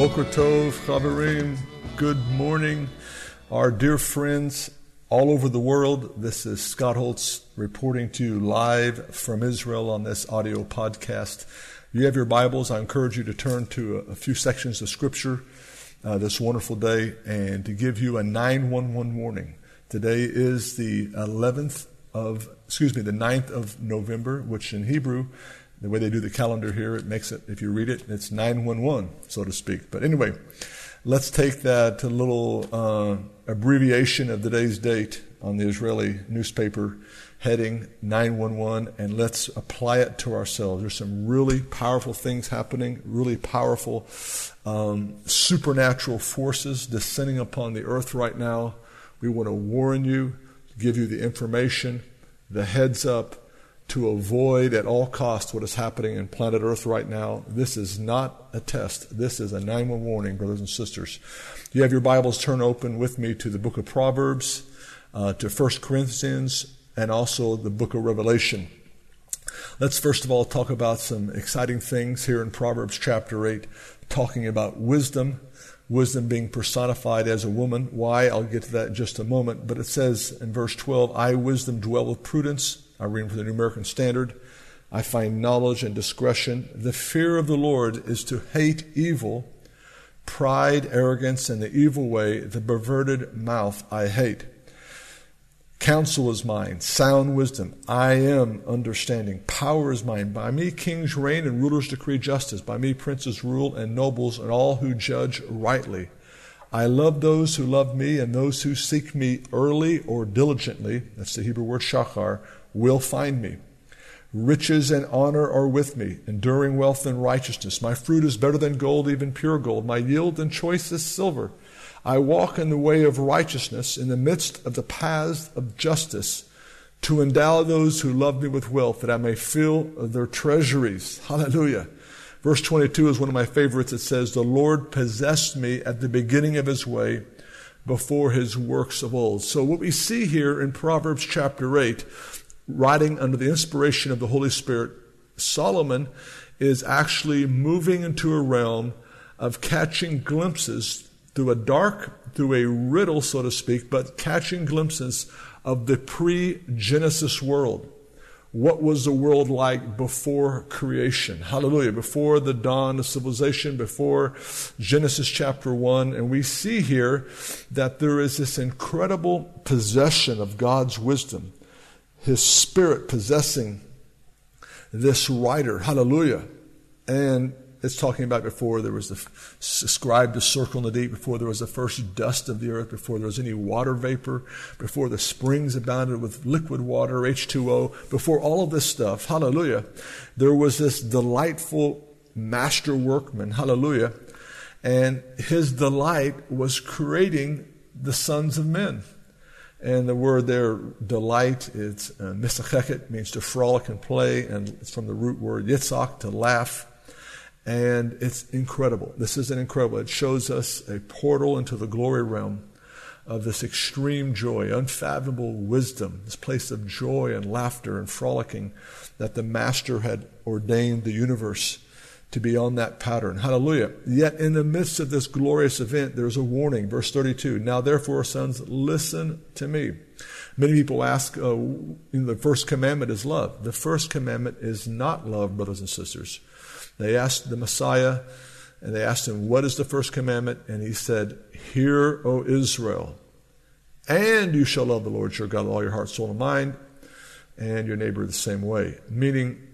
Boker Tov, Chaverim, good morning, our dear friends all over the world. This is Scott Holtz reporting to you live from Israel on this audio podcast. You have your Bibles. I encourage you to turn to a, a few sections of Scripture uh, this wonderful day and to give you a 911 warning. Today is the 11th of, excuse me, the 9th of November, which in Hebrew the way they do the calendar here, it makes it, if you read it, it's 911, so to speak. But anyway, let's take that little uh, abbreviation of today's date on the Israeli newspaper heading 911 and let's apply it to ourselves. There's some really powerful things happening, really powerful um, supernatural forces descending upon the earth right now. We want to warn you, give you the information, the heads up, to avoid at all costs what is happening in planet Earth right now. This is not a test. This is a 911 warning, brothers and sisters. You have your Bibles turn open with me to the book of Proverbs, uh, to 1 Corinthians, and also the book of Revelation. Let's first of all talk about some exciting things here in Proverbs chapter 8, talking about wisdom, wisdom being personified as a woman. Why? I'll get to that in just a moment. But it says in verse 12, I, wisdom, dwell with prudence I read from the New American Standard. I find knowledge and discretion. The fear of the Lord is to hate evil, pride, arrogance, and the evil way, the perverted mouth I hate. Counsel is mine, sound wisdom. I am understanding. Power is mine. By me kings reign and rulers decree justice. By me princes rule and nobles and all who judge rightly. I love those who love me and those who seek me early or diligently. That's the Hebrew word shachar will find me. Riches and honor are with me, enduring wealth and righteousness. My fruit is better than gold, even pure gold. My yield and choicest silver. I walk in the way of righteousness in the midst of the paths of justice to endow those who love me with wealth that I may fill their treasuries. Hallelujah. Verse 22 is one of my favorites. It says, The Lord possessed me at the beginning of his way before his works of old. So what we see here in Proverbs chapter 8 writing under the inspiration of the Holy Spirit, Solomon is actually moving into a realm of catching glimpses through a dark, through a riddle, so to speak, but catching glimpses of the pre Genesis world. What was the world like before creation? Hallelujah. Before the dawn of civilization, before Genesis chapter 1. And we see here that there is this incredible possession of God's wisdom his spirit possessing this writer. Hallelujah. And it's talking about before there was the scribe to circle in the deep, before there was the first dust of the earth, before there was any water vapor, before the springs abounded with liquid water, H2O, before all of this stuff, hallelujah, there was this delightful master workman, hallelujah, and his delight was creating the sons of men. And the word there, delight, it's uh, means to frolic and play, and it's from the root word yitzhak, to laugh. And it's incredible. This is an incredible. It shows us a portal into the glory realm of this extreme joy, unfathomable wisdom, this place of joy and laughter and frolicking that the Master had ordained the universe to be on that pattern. Hallelujah. Yet in the midst of this glorious event, there's a warning. Verse 32. Now therefore, sons, listen to me. Many people ask, uh, the first commandment is love. The first commandment is not love, brothers and sisters. They asked the Messiah, and they asked him, What is the first commandment? And he said, Hear, O Israel, and you shall love the Lord your God with all your heart, soul, and mind, and your neighbor the same way. Meaning,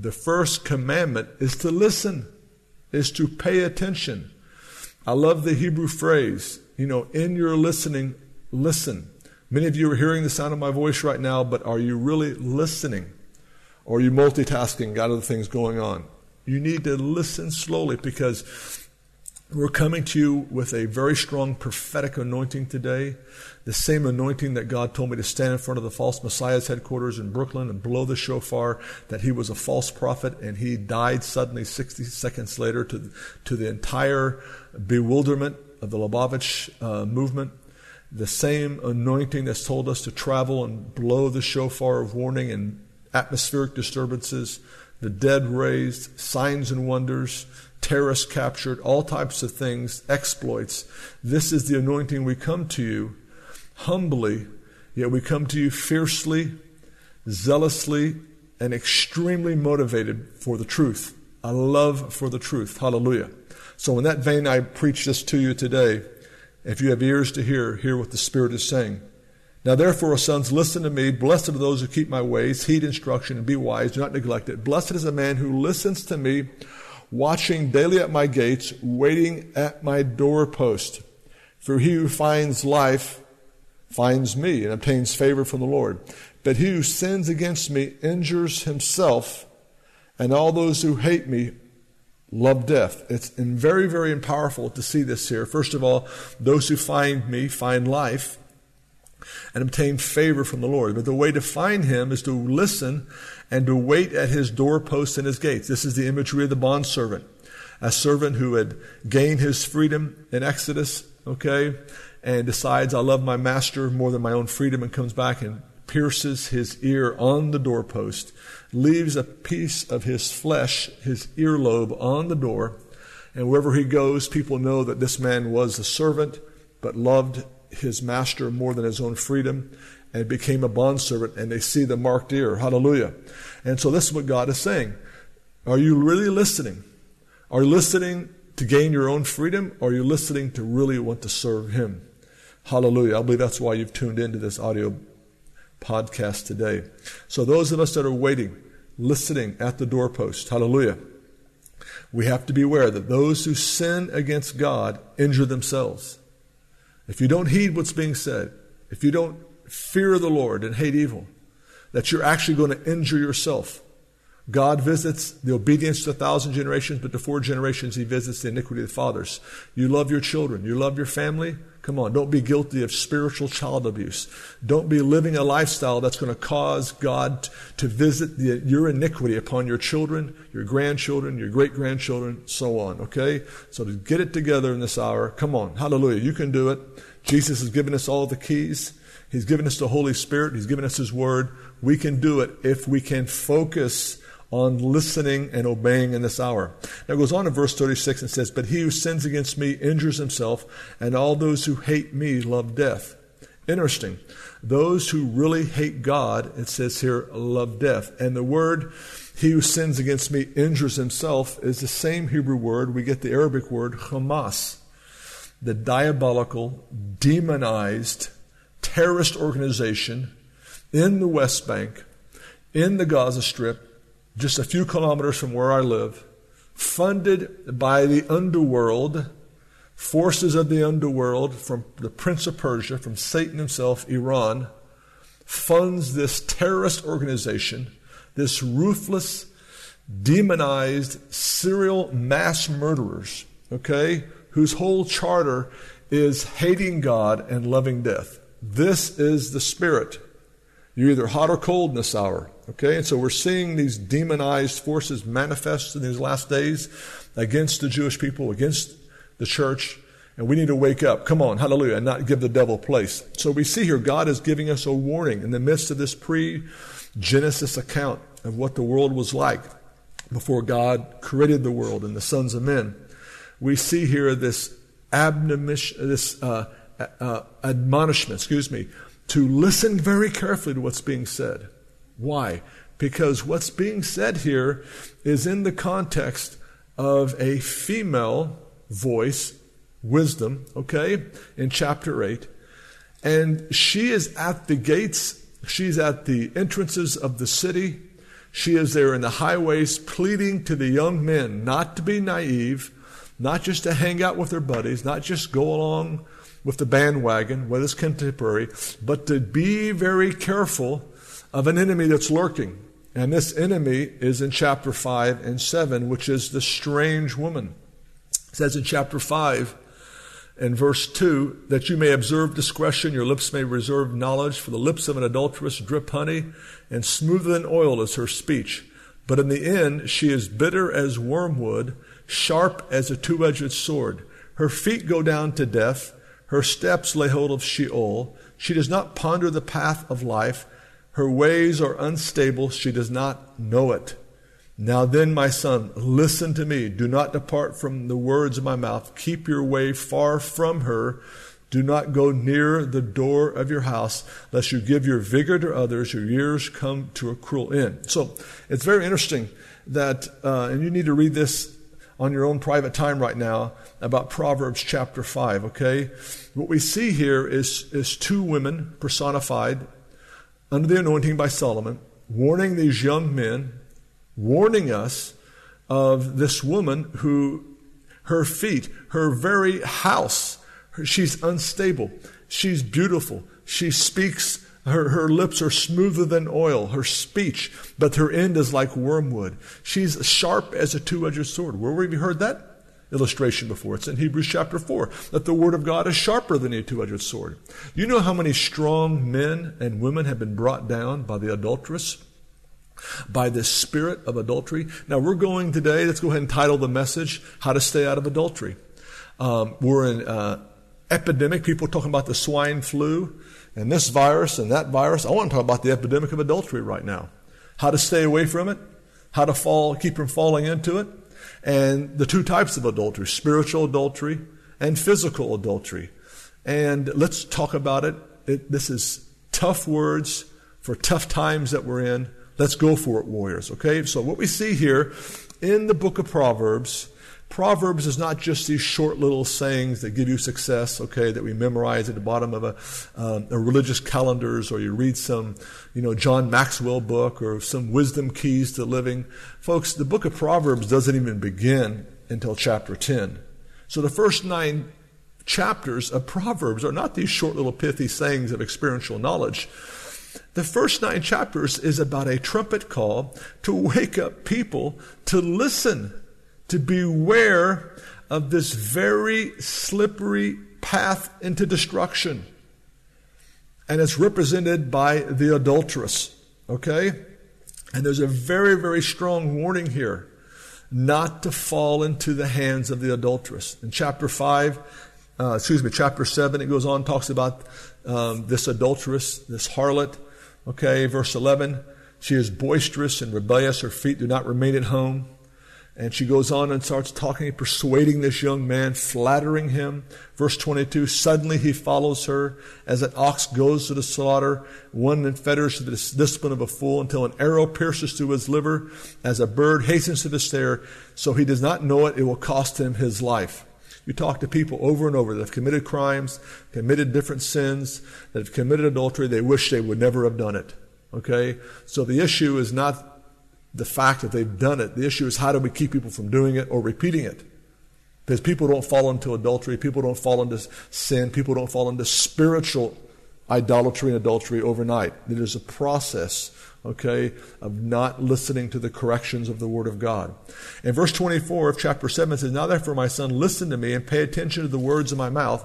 the first commandment is to listen, is to pay attention. I love the Hebrew phrase, you know, in your listening, listen. Many of you are hearing the sound of my voice right now, but are you really listening? Or are you multitasking, got other things going on? You need to listen slowly because we're coming to you with a very strong prophetic anointing today. The same anointing that God told me to stand in front of the false Messiah's headquarters in Brooklyn and blow the shofar that he was a false prophet and he died suddenly 60 seconds later to, to the entire bewilderment of the Lubavitch uh, movement. The same anointing that's told us to travel and blow the shofar of warning and atmospheric disturbances, the dead raised, signs and wonders, terrorists captured, all types of things, exploits. This is the anointing we come to you humbly, yet we come to you fiercely, zealously, and extremely motivated for the truth. A love for the truth. Hallelujah. So, in that vein, I preach this to you today. If you have ears to hear, hear what the Spirit is saying. Now, therefore, sons, listen to me. Blessed are those who keep my ways, heed instruction, and be wise. Do not neglect it. Blessed is a man who listens to me watching daily at my gates, waiting at my doorpost. For he who finds life finds me and obtains favor from the Lord. But he who sins against me injures himself, and all those who hate me love death. It's very, very powerful to see this here. First of all, those who find me find life and obtain favor from the Lord. But the way to find him is to listen and to wait at his doorposts and his gates. This is the imagery of the bondservant. A servant who had gained his freedom in Exodus, okay, and decides, I love my master more than my own freedom, and comes back and pierces his ear on the doorpost, leaves a piece of his flesh, his earlobe, on the door, and wherever he goes, people know that this man was a servant, but loved his master more than his own freedom and became a bondservant, and they see the marked ear. Hallelujah. And so this is what God is saying. Are you really listening? Are you listening to gain your own freedom, or are you listening to really want to serve Him? Hallelujah. I believe that's why you've tuned into this audio podcast today. So those of us that are waiting, listening at the doorpost, hallelujah. We have to be aware that those who sin against God injure themselves. If you don't heed what's being said, if you don't fear the Lord and hate evil, that you're actually going to injure yourself. God visits the obedience to a thousand generations, but to four generations, He visits the iniquity of the fathers. You love your children. You love your family. Come on, don't be guilty of spiritual child abuse. Don't be living a lifestyle that's going to cause God to visit the, your iniquity upon your children, your grandchildren, your great grandchildren, so on. Okay? So to get it together in this hour, come on. Hallelujah. You can do it. Jesus has given us all the keys. He's given us the Holy Spirit. He's given us His Word. We can do it if we can focus on listening and obeying in this hour. Now it goes on in verse 36 and says, But he who sins against me injures himself, and all those who hate me love death. Interesting. Those who really hate God, it says here, love death. And the word, he who sins against me injures himself, is the same Hebrew word. We get the Arabic word Hamas, the diabolical, demonized, terrorist organization in the West Bank, in the Gaza Strip, just a few kilometers from where I live, funded by the underworld, forces of the underworld, from the Prince of Persia, from Satan himself, Iran, funds this terrorist organization, this ruthless, demonized serial mass murderers, okay, whose whole charter is hating God and loving death. This is the spirit. You're either hot or cold in this hour. Okay? And so we're seeing these demonized forces manifest in these last days against the Jewish people, against the church. And we need to wake up. Come on, hallelujah, and not give the devil place. So we see here God is giving us a warning in the midst of this pre Genesis account of what the world was like before God created the world and the sons of men. We see here this admonition, this uh, uh, admonishment, excuse me, to listen very carefully to what's being said. Why? Because what's being said here is in the context of a female voice, wisdom, okay, in chapter 8. And she is at the gates, she's at the entrances of the city. She is there in the highways pleading to the young men not to be naive, not just to hang out with their buddies, not just go along with the bandwagon, with his contemporary, but to be very careful of an enemy that's lurking. And this enemy is in chapter 5 and 7, which is the strange woman. It says in chapter 5 and verse 2 that you may observe discretion, your lips may reserve knowledge, for the lips of an adulteress drip honey, and smoother than oil is her speech. But in the end, she is bitter as wormwood, sharp as a two edged sword. Her feet go down to death, her steps lay hold of Sheol. She does not ponder the path of life. Her ways are unstable, she does not know it. Now then, my son, listen to me. Do not depart from the words of my mouth. Keep your way far from her. Do not go near the door of your house, lest you give your vigor to others, your years come to a cruel end. So it's very interesting that, uh, and you need to read this on your own private time right now about Proverbs chapter 5, okay? What we see here is, is two women personified under the anointing by Solomon, warning these young men, warning us of this woman who, her feet, her very house, she's unstable. She's beautiful. She speaks, her, her lips are smoother than oil, her speech, but her end is like wormwood. She's sharp as a two edged sword. Where have you heard that? Illustration before. It's in Hebrews chapter 4 that the Word of God is sharper than a two edged sword. You know how many strong men and women have been brought down by the adulteress? By the spirit of adultery. Now, we're going today, let's go ahead and title the message, How to Stay Out of Adultery. Um, we're in uh, epidemic, people talking about the swine flu and this virus and that virus. I want to talk about the epidemic of adultery right now. How to stay away from it, how to fall, keep from falling into it and the two types of adultery spiritual adultery and physical adultery. And let's talk about it. it. This is tough words for tough times that we're in. Let's go for it, warriors. Okay? So, what we see here in the book of Proverbs Proverbs is not just these short little sayings that give you success, okay, that we memorize at the bottom of a, um, a religious calendars, or you read some, you know, John Maxwell book or some wisdom keys to living. Folks, the book of Proverbs doesn't even begin until chapter 10. So the first nine chapters of Proverbs are not these short little pithy sayings of experiential knowledge. The first nine chapters is about a trumpet call to wake up people to listen to beware of this very slippery path into destruction. And it's represented by the adulteress. Okay? And there's a very, very strong warning here not to fall into the hands of the adulteress. In chapter 5, uh, excuse me, chapter 7, it goes on, talks about um, this adulteress, this harlot. Okay, verse 11, she is boisterous and rebellious. Her feet do not remain at home. And she goes on and starts talking, persuading this young man, flattering him. Verse 22, suddenly he follows her as an ox goes to the slaughter, one in fetters to the discipline of a fool until an arrow pierces through his liver, as a bird hastens to the snare, so he does not know it, it will cost him his life. You talk to people over and over that have committed crimes, committed different sins, that have committed adultery, they wish they would never have done it. Okay? So the issue is not the fact that they've done it. The issue is how do we keep people from doing it or repeating it? Because people don't fall into adultery, people don't fall into sin, people don't fall into spiritual idolatry and adultery overnight. It is a process, okay, of not listening to the corrections of the Word of God. In verse 24 of chapter 7 it says, Now therefore, my son, listen to me and pay attention to the words of my mouth.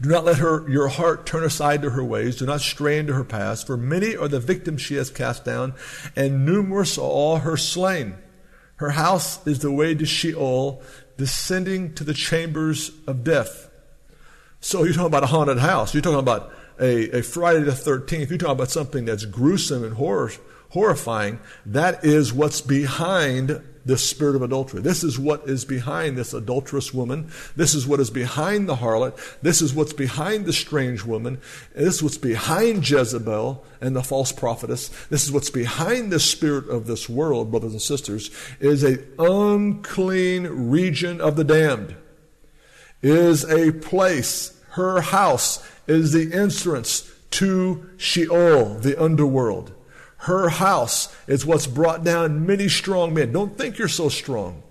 Do not let her, your heart turn aside to her ways. Do not stray into her paths, for many are the victims she has cast down, and numerous are all her slain. Her house is the way to Sheol, descending to the chambers of death. So you're talking about a haunted house. You're talking about a, a Friday the 13th. You're talking about something that's gruesome and horror, horrifying. That is what's behind this spirit of adultery. This is what is behind this adulterous woman. This is what is behind the harlot. This is what's behind the strange woman. This is what's behind Jezebel and the false prophetess. This is what's behind the spirit of this world, brothers and sisters, is a unclean region of the damned. Is a place, her house is the entrance to Sheol, the underworld. Her house is what's brought down many strong men. Don't think you're so strong.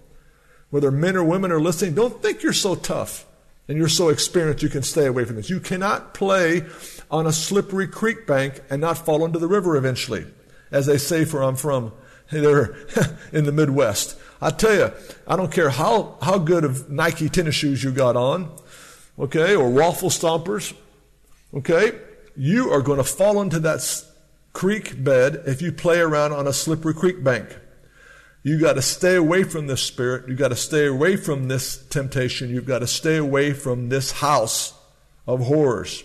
Whether men or women are listening, don't think you're so tough. And you're so experienced you can stay away from this. You cannot play on a slippery creek bank and not fall into the river eventually. As they say where I'm from, they're in the Midwest. I tell you, I don't care how, how good of Nike tennis shoes you got on, okay, or waffle stompers, okay, you are going to fall into that creek bed if you play around on a slippery creek bank. You got to stay away from this spirit. You got to stay away from this temptation. You've got to stay away from this house of horrors.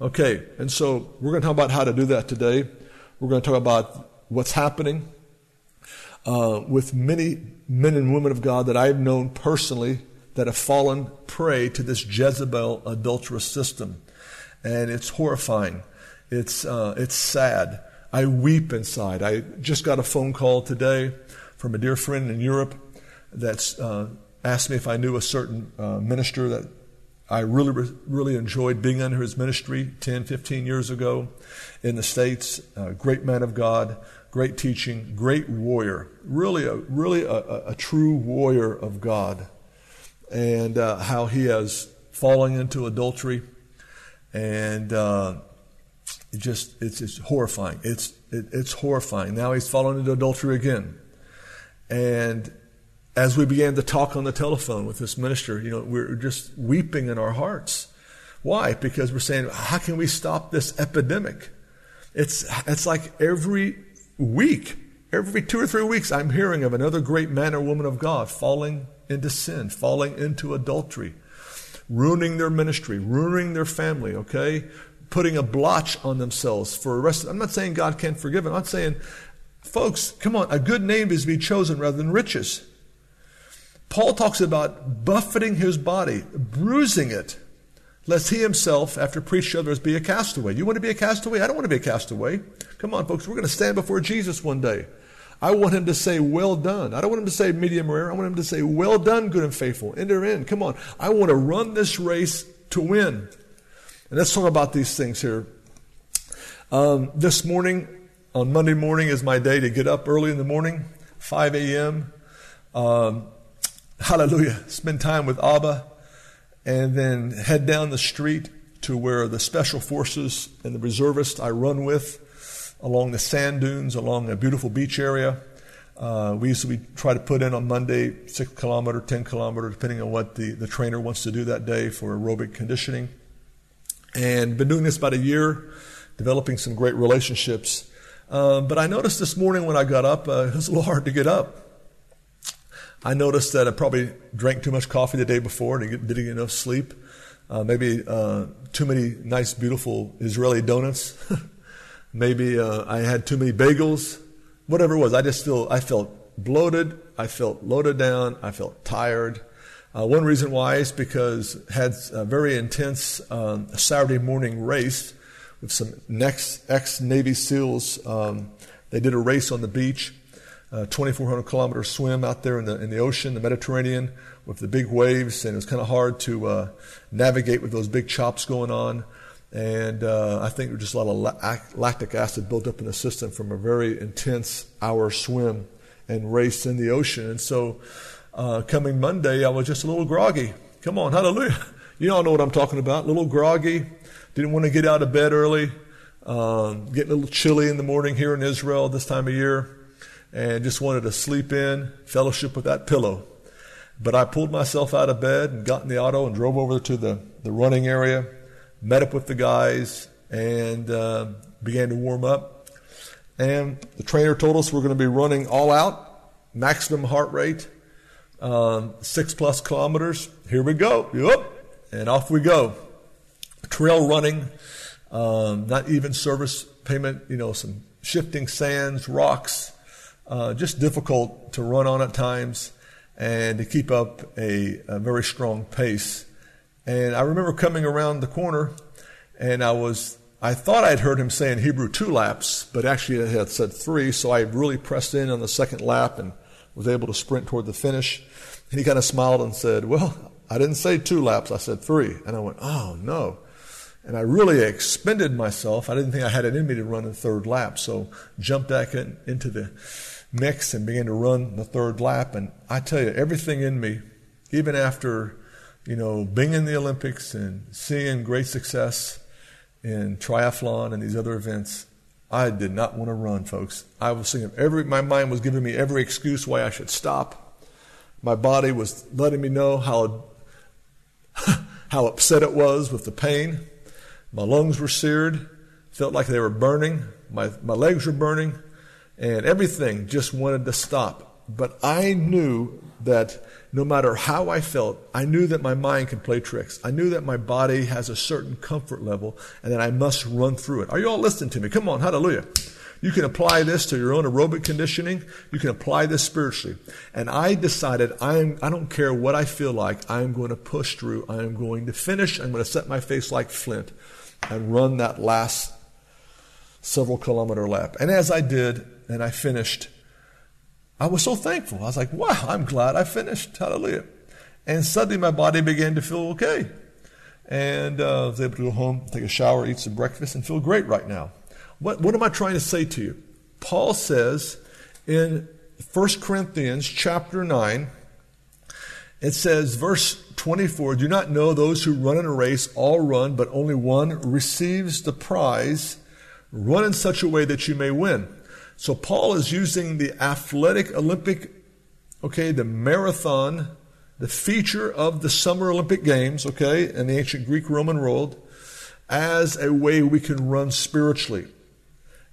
Okay, and so we're going to talk about how to do that today. We're going to talk about what's happening uh, with many men and women of God that I've known personally that have fallen prey to this Jezebel adulterous system. And it's horrifying. It's, uh, it's sad. I weep inside. I just got a phone call today from a dear friend in Europe that's uh, asked me if I knew a certain uh, minister that I really, really enjoyed being under his ministry 10, 15 years ago in the States. Great man of God, great teaching, great warrior. Really, a, really a, a true warrior of God. And uh, how he has fallen into adultery. And uh, it just, it's, it's horrifying. It's, it, it's horrifying. Now he's fallen into adultery again. And as we began to talk on the telephone with this minister, you know, we're just weeping in our hearts. Why? Because we're saying, how can we stop this epidemic? It's, it's like every week, every two or three weeks, I'm hearing of another great man or woman of God falling into sin, falling into adultery, ruining their ministry, ruining their family, okay? Putting a blotch on themselves for the rest. I'm not saying God can't forgive. I'm not saying Folks, come on, a good name is to be chosen rather than riches. Paul talks about buffeting his body, bruising it, lest he himself, after preached to others, be a castaway. You want to be a castaway? I don't want to be a castaway. Come on, folks, we're going to stand before Jesus one day. I want him to say, Well done. I don't want him to say medium rare. I want him to say, Well done, good and faithful. Enter in. Come on. I want to run this race to win. And let's talk about these things here. Um, this morning, on Monday morning is my day to get up early in the morning, 5 a.m. Um, hallelujah. Spend time with Abba and then head down the street to where the special forces and the reservists I run with along the sand dunes, along a beautiful beach area. Uh, we usually try to put in on Monday six kilometer, 10 kilometer, depending on what the, the trainer wants to do that day for aerobic conditioning. And been doing this about a year, developing some great relationships um, but I noticed this morning when I got up, uh, it was a little hard to get up. I noticed that I probably drank too much coffee the day before and didn't get enough sleep. Uh, maybe uh, too many nice, beautiful Israeli donuts. maybe uh, I had too many bagels. Whatever it was, I just feel I felt bloated. I felt loaded down. I felt tired. Uh, one reason why is because had a very intense um, Saturday morning race with some ex Navy SEALs. Um, they did a race on the beach, a 2,400 kilometer swim out there in the, in the ocean, the Mediterranean, with the big waves, and it was kind of hard to uh, navigate with those big chops going on. And uh, I think there was just a lot of lactic acid built up in the system from a very intense hour swim and race in the ocean. And so, uh, coming Monday, I was just a little groggy. Come on, hallelujah. You all know what I'm talking about. A little groggy, didn't want to get out of bed early. Um, getting a little chilly in the morning here in Israel this time of year. And just wanted to sleep in, fellowship with that pillow. But I pulled myself out of bed and got in the auto and drove over to the, the running area, met up with the guys, and uh, began to warm up. And the trainer told us we're going to be running all out, maximum heart rate, um, six plus kilometers. Here we go. Yep. And off we go trail running, um, not even service payment, you know, some shifting sands, rocks, uh, just difficult to run on at times and to keep up a, a, very strong pace. And I remember coming around the corner and I was, I thought I'd heard him saying Hebrew two laps, but actually I had said three, so I really pressed in on the second lap and was able to sprint toward the finish. And he kind of smiled and said, Well, I didn't say two laps, I said three. And I went, Oh, no. And I really expended myself. I didn't think I had it in me to run the third lap. So jumped back in, into the mix and began to run the third lap. And I tell you, everything in me, even after you know, being in the Olympics and seeing great success in triathlon and these other events, I did not want to run, folks. I was thinking every, my mind was giving me every excuse why I should stop. My body was letting me know how, how upset it was with the pain. My lungs were seared, felt like they were burning. My, my legs were burning, and everything just wanted to stop. But I knew that no matter how I felt, I knew that my mind can play tricks. I knew that my body has a certain comfort level and that I must run through it. Are you all listening to me? Come on, hallelujah. You can apply this to your own aerobic conditioning. You can apply this spiritually. And I decided I'm, I don't care what I feel like. I'm going to push through. I am going to finish. I'm going to set my face like flint and run that last several kilometer lap. And as I did and I finished, I was so thankful. I was like, wow, I'm glad I finished. Hallelujah. And suddenly my body began to feel okay. And uh, I was able to go home, take a shower, eat some breakfast, and feel great right now. What, what am I trying to say to you? Paul says in 1 Corinthians chapter 9, it says, verse 24, Do not know those who run in a race all run, but only one receives the prize. Run in such a way that you may win. So Paul is using the athletic Olympic, okay, the marathon, the feature of the Summer Olympic Games, okay, in the ancient Greek Roman world, as a way we can run spiritually.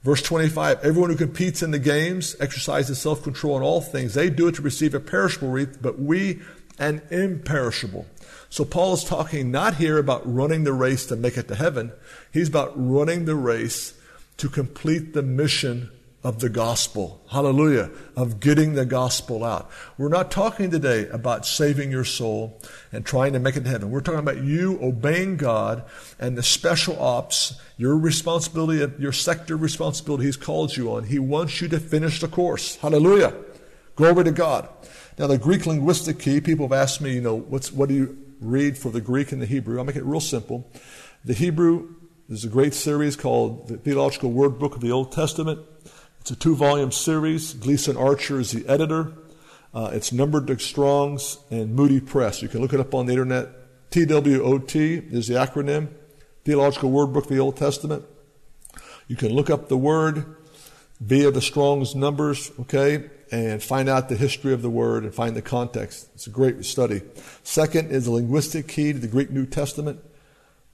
Verse 25, everyone who competes in the games exercises self control in all things. They do it to receive a perishable wreath, but we an imperishable. So Paul is talking not here about running the race to make it to heaven. He's about running the race to complete the mission of the gospel. Hallelujah. Of getting the gospel out. We're not talking today about saving your soul and trying to make it to heaven. We're talking about you obeying God and the special ops, your responsibility, your sector responsibility He's called you on. He wants you to finish the course. Hallelujah. Glory to God. Now, the Greek linguistic key, people have asked me, you know, what's, what do you read for the Greek and the Hebrew? I'll make it real simple. The Hebrew, there's a great series called the Theological Word Book of the Old Testament. It's a two volume series. Gleason Archer is the editor. Uh, it's numbered to Strong's and Moody Press. You can look it up on the internet. TWOT is the acronym, Theological Word Book of the Old Testament. You can look up the word via the Strong's numbers, okay, and find out the history of the word and find the context. It's a great study. Second is the linguistic key to the Greek New Testament.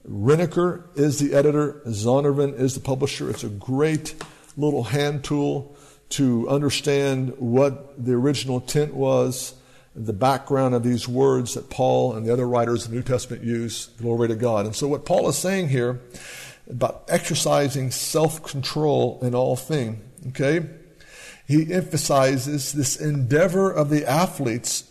Rienecker is the editor. Zondervan is the publisher. It's a great little hand tool to understand what the original intent was, the background of these words that Paul and the other writers of the New Testament use. Glory to God. And so, what Paul is saying here about exercising self control in all things, okay, he emphasizes this endeavor of the athletes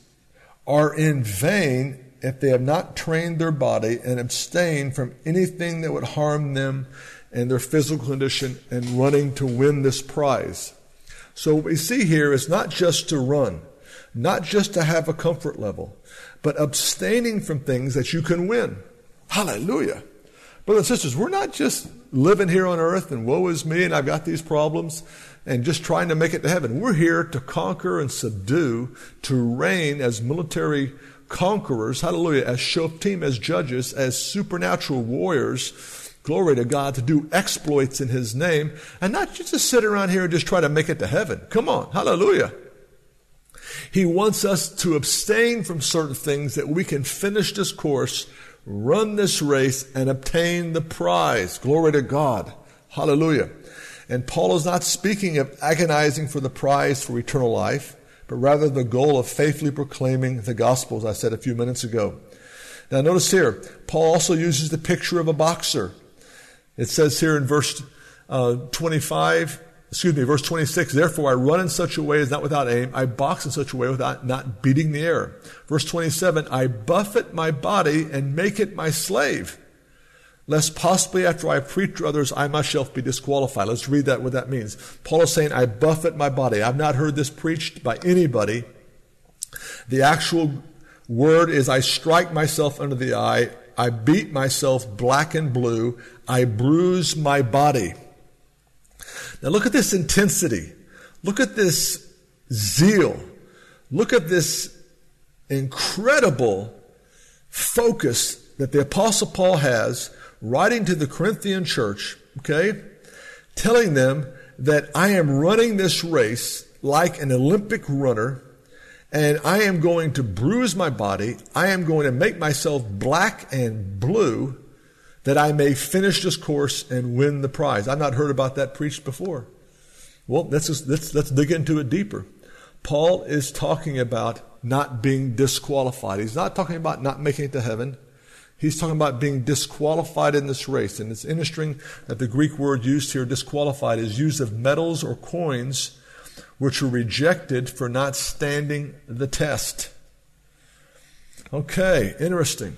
are in vain if they have not trained their body and abstain from anything that would harm them and their physical condition and running to win this prize. So what we see here is not just to run, not just to have a comfort level, but abstaining from things that you can win. Hallelujah. Brothers and sisters, we're not just living here on earth and woe is me and I've got these problems and just trying to make it to heaven. We're here to conquer and subdue, to reign as military conquerors, hallelujah, as shoftim, as judges, as supernatural warriors glory to God, to do exploits in His name, and not just to sit around here and just try to make it to heaven. Come on, hallelujah. He wants us to abstain from certain things that we can finish this course, run this race, and obtain the prize. Glory to God. Hallelujah. And Paul is not speaking of agonizing for the prize for eternal life, but rather the goal of faithfully proclaiming the gospel, as I said a few minutes ago. Now notice here, Paul also uses the picture of a boxer. It says here in verse uh, 25, excuse me, verse 26, therefore I run in such a way as not without aim. I box in such a way without not beating the air. Verse 27, I buffet my body and make it my slave, lest possibly after I preach to others, I myself be disqualified. Let's read that, what that means. Paul is saying, I buffet my body. I've not heard this preached by anybody. The actual word is I strike myself under the eye. I beat myself black and blue. I bruise my body. Now look at this intensity. Look at this zeal. Look at this incredible focus that the Apostle Paul has writing to the Corinthian church, okay, telling them that I am running this race like an Olympic runner and I am going to bruise my body. I am going to make myself black and blue that I may finish this course and win the prize. I've not heard about that preached before. Well, let's, just, let's, let's dig into it deeper. Paul is talking about not being disqualified. He's not talking about not making it to heaven. He's talking about being disqualified in this race. And it's interesting that the Greek word used here, disqualified, is used of medals or coins which were rejected for not standing the test. Okay, interesting.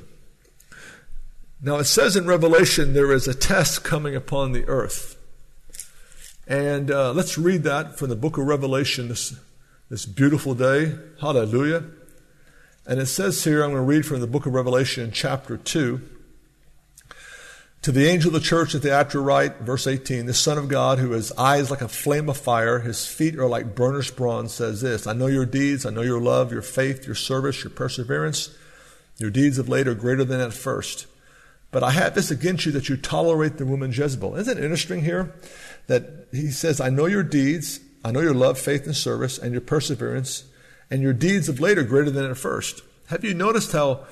Now it says in Revelation there is a test coming upon the earth. And uh, let's read that from the book of Revelation this, this beautiful day. Hallelujah. And it says here, I'm going to read from the book of Revelation, chapter 2. To the angel of the church at the Thyatira, verse 18, the Son of God, who has eyes like a flame of fire, his feet are like burnished bronze, says this I know your deeds, I know your love, your faith, your service, your perseverance. Your deeds of late are greater than at first. But I have this against you that you tolerate the woman Jezebel. Isn't it interesting here that he says, I know your deeds, I know your love, faith, and service, and your perseverance, and your deeds of late are greater than at first. Have you noticed how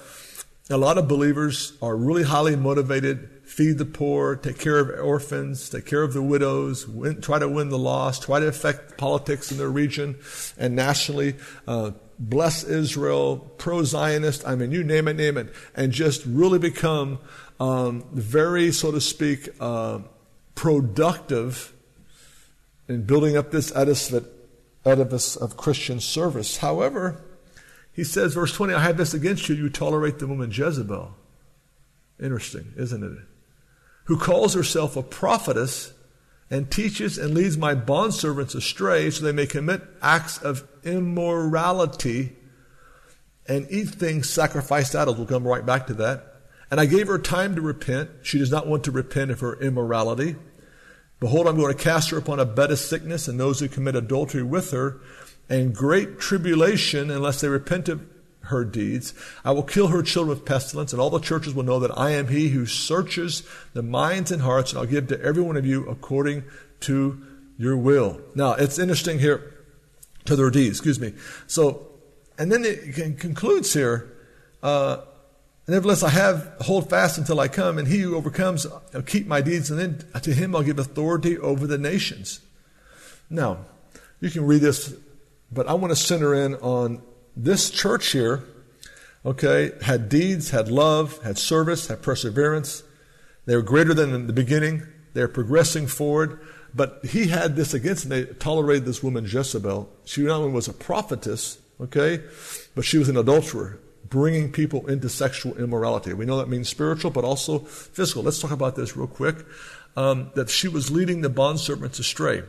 a lot of believers are really highly motivated, feed the poor, take care of orphans, take care of the widows, win, try to win the lost, try to affect politics in their region and nationally, uh, bless Israel, pro Zionist, I mean, you name it, name it, and just really become um, very, so to speak, uh, productive in building up this edifice of Christian service. However, he says, verse 20, I have this against you, you tolerate the woman Jezebel. Interesting, isn't it? Who calls herself a prophetess and teaches and leads my bondservants astray so they may commit acts of immorality and eat things sacrificed idols. We'll come right back to that. And I gave her time to repent. She does not want to repent of her immorality. Behold, I'm going to cast her upon a bed of sickness and those who commit adultery with her, and great tribulation unless they repent of her deeds. I will kill her children with pestilence, and all the churches will know that I am he who searches the minds and hearts, and I'll give to every one of you according to your will. Now, it's interesting here, to their deeds, excuse me. So, and then it concludes here, uh, Nevertheless, I have hold fast until I come, and he who overcomes, I'll keep my deeds, and then to him I'll give authority over the nations. Now, you can read this, but I want to center in on this church here. Okay, had deeds, had love, had service, had perseverance. They were greater than in the beginning. They're progressing forward. But he had this against them. They tolerated this woman Jezebel. She not only was a prophetess, okay, but she was an adulterer bringing people into sexual immorality. We know that means spiritual, but also physical. Let's talk about this real quick. Um, that she was leading the bondservants astray.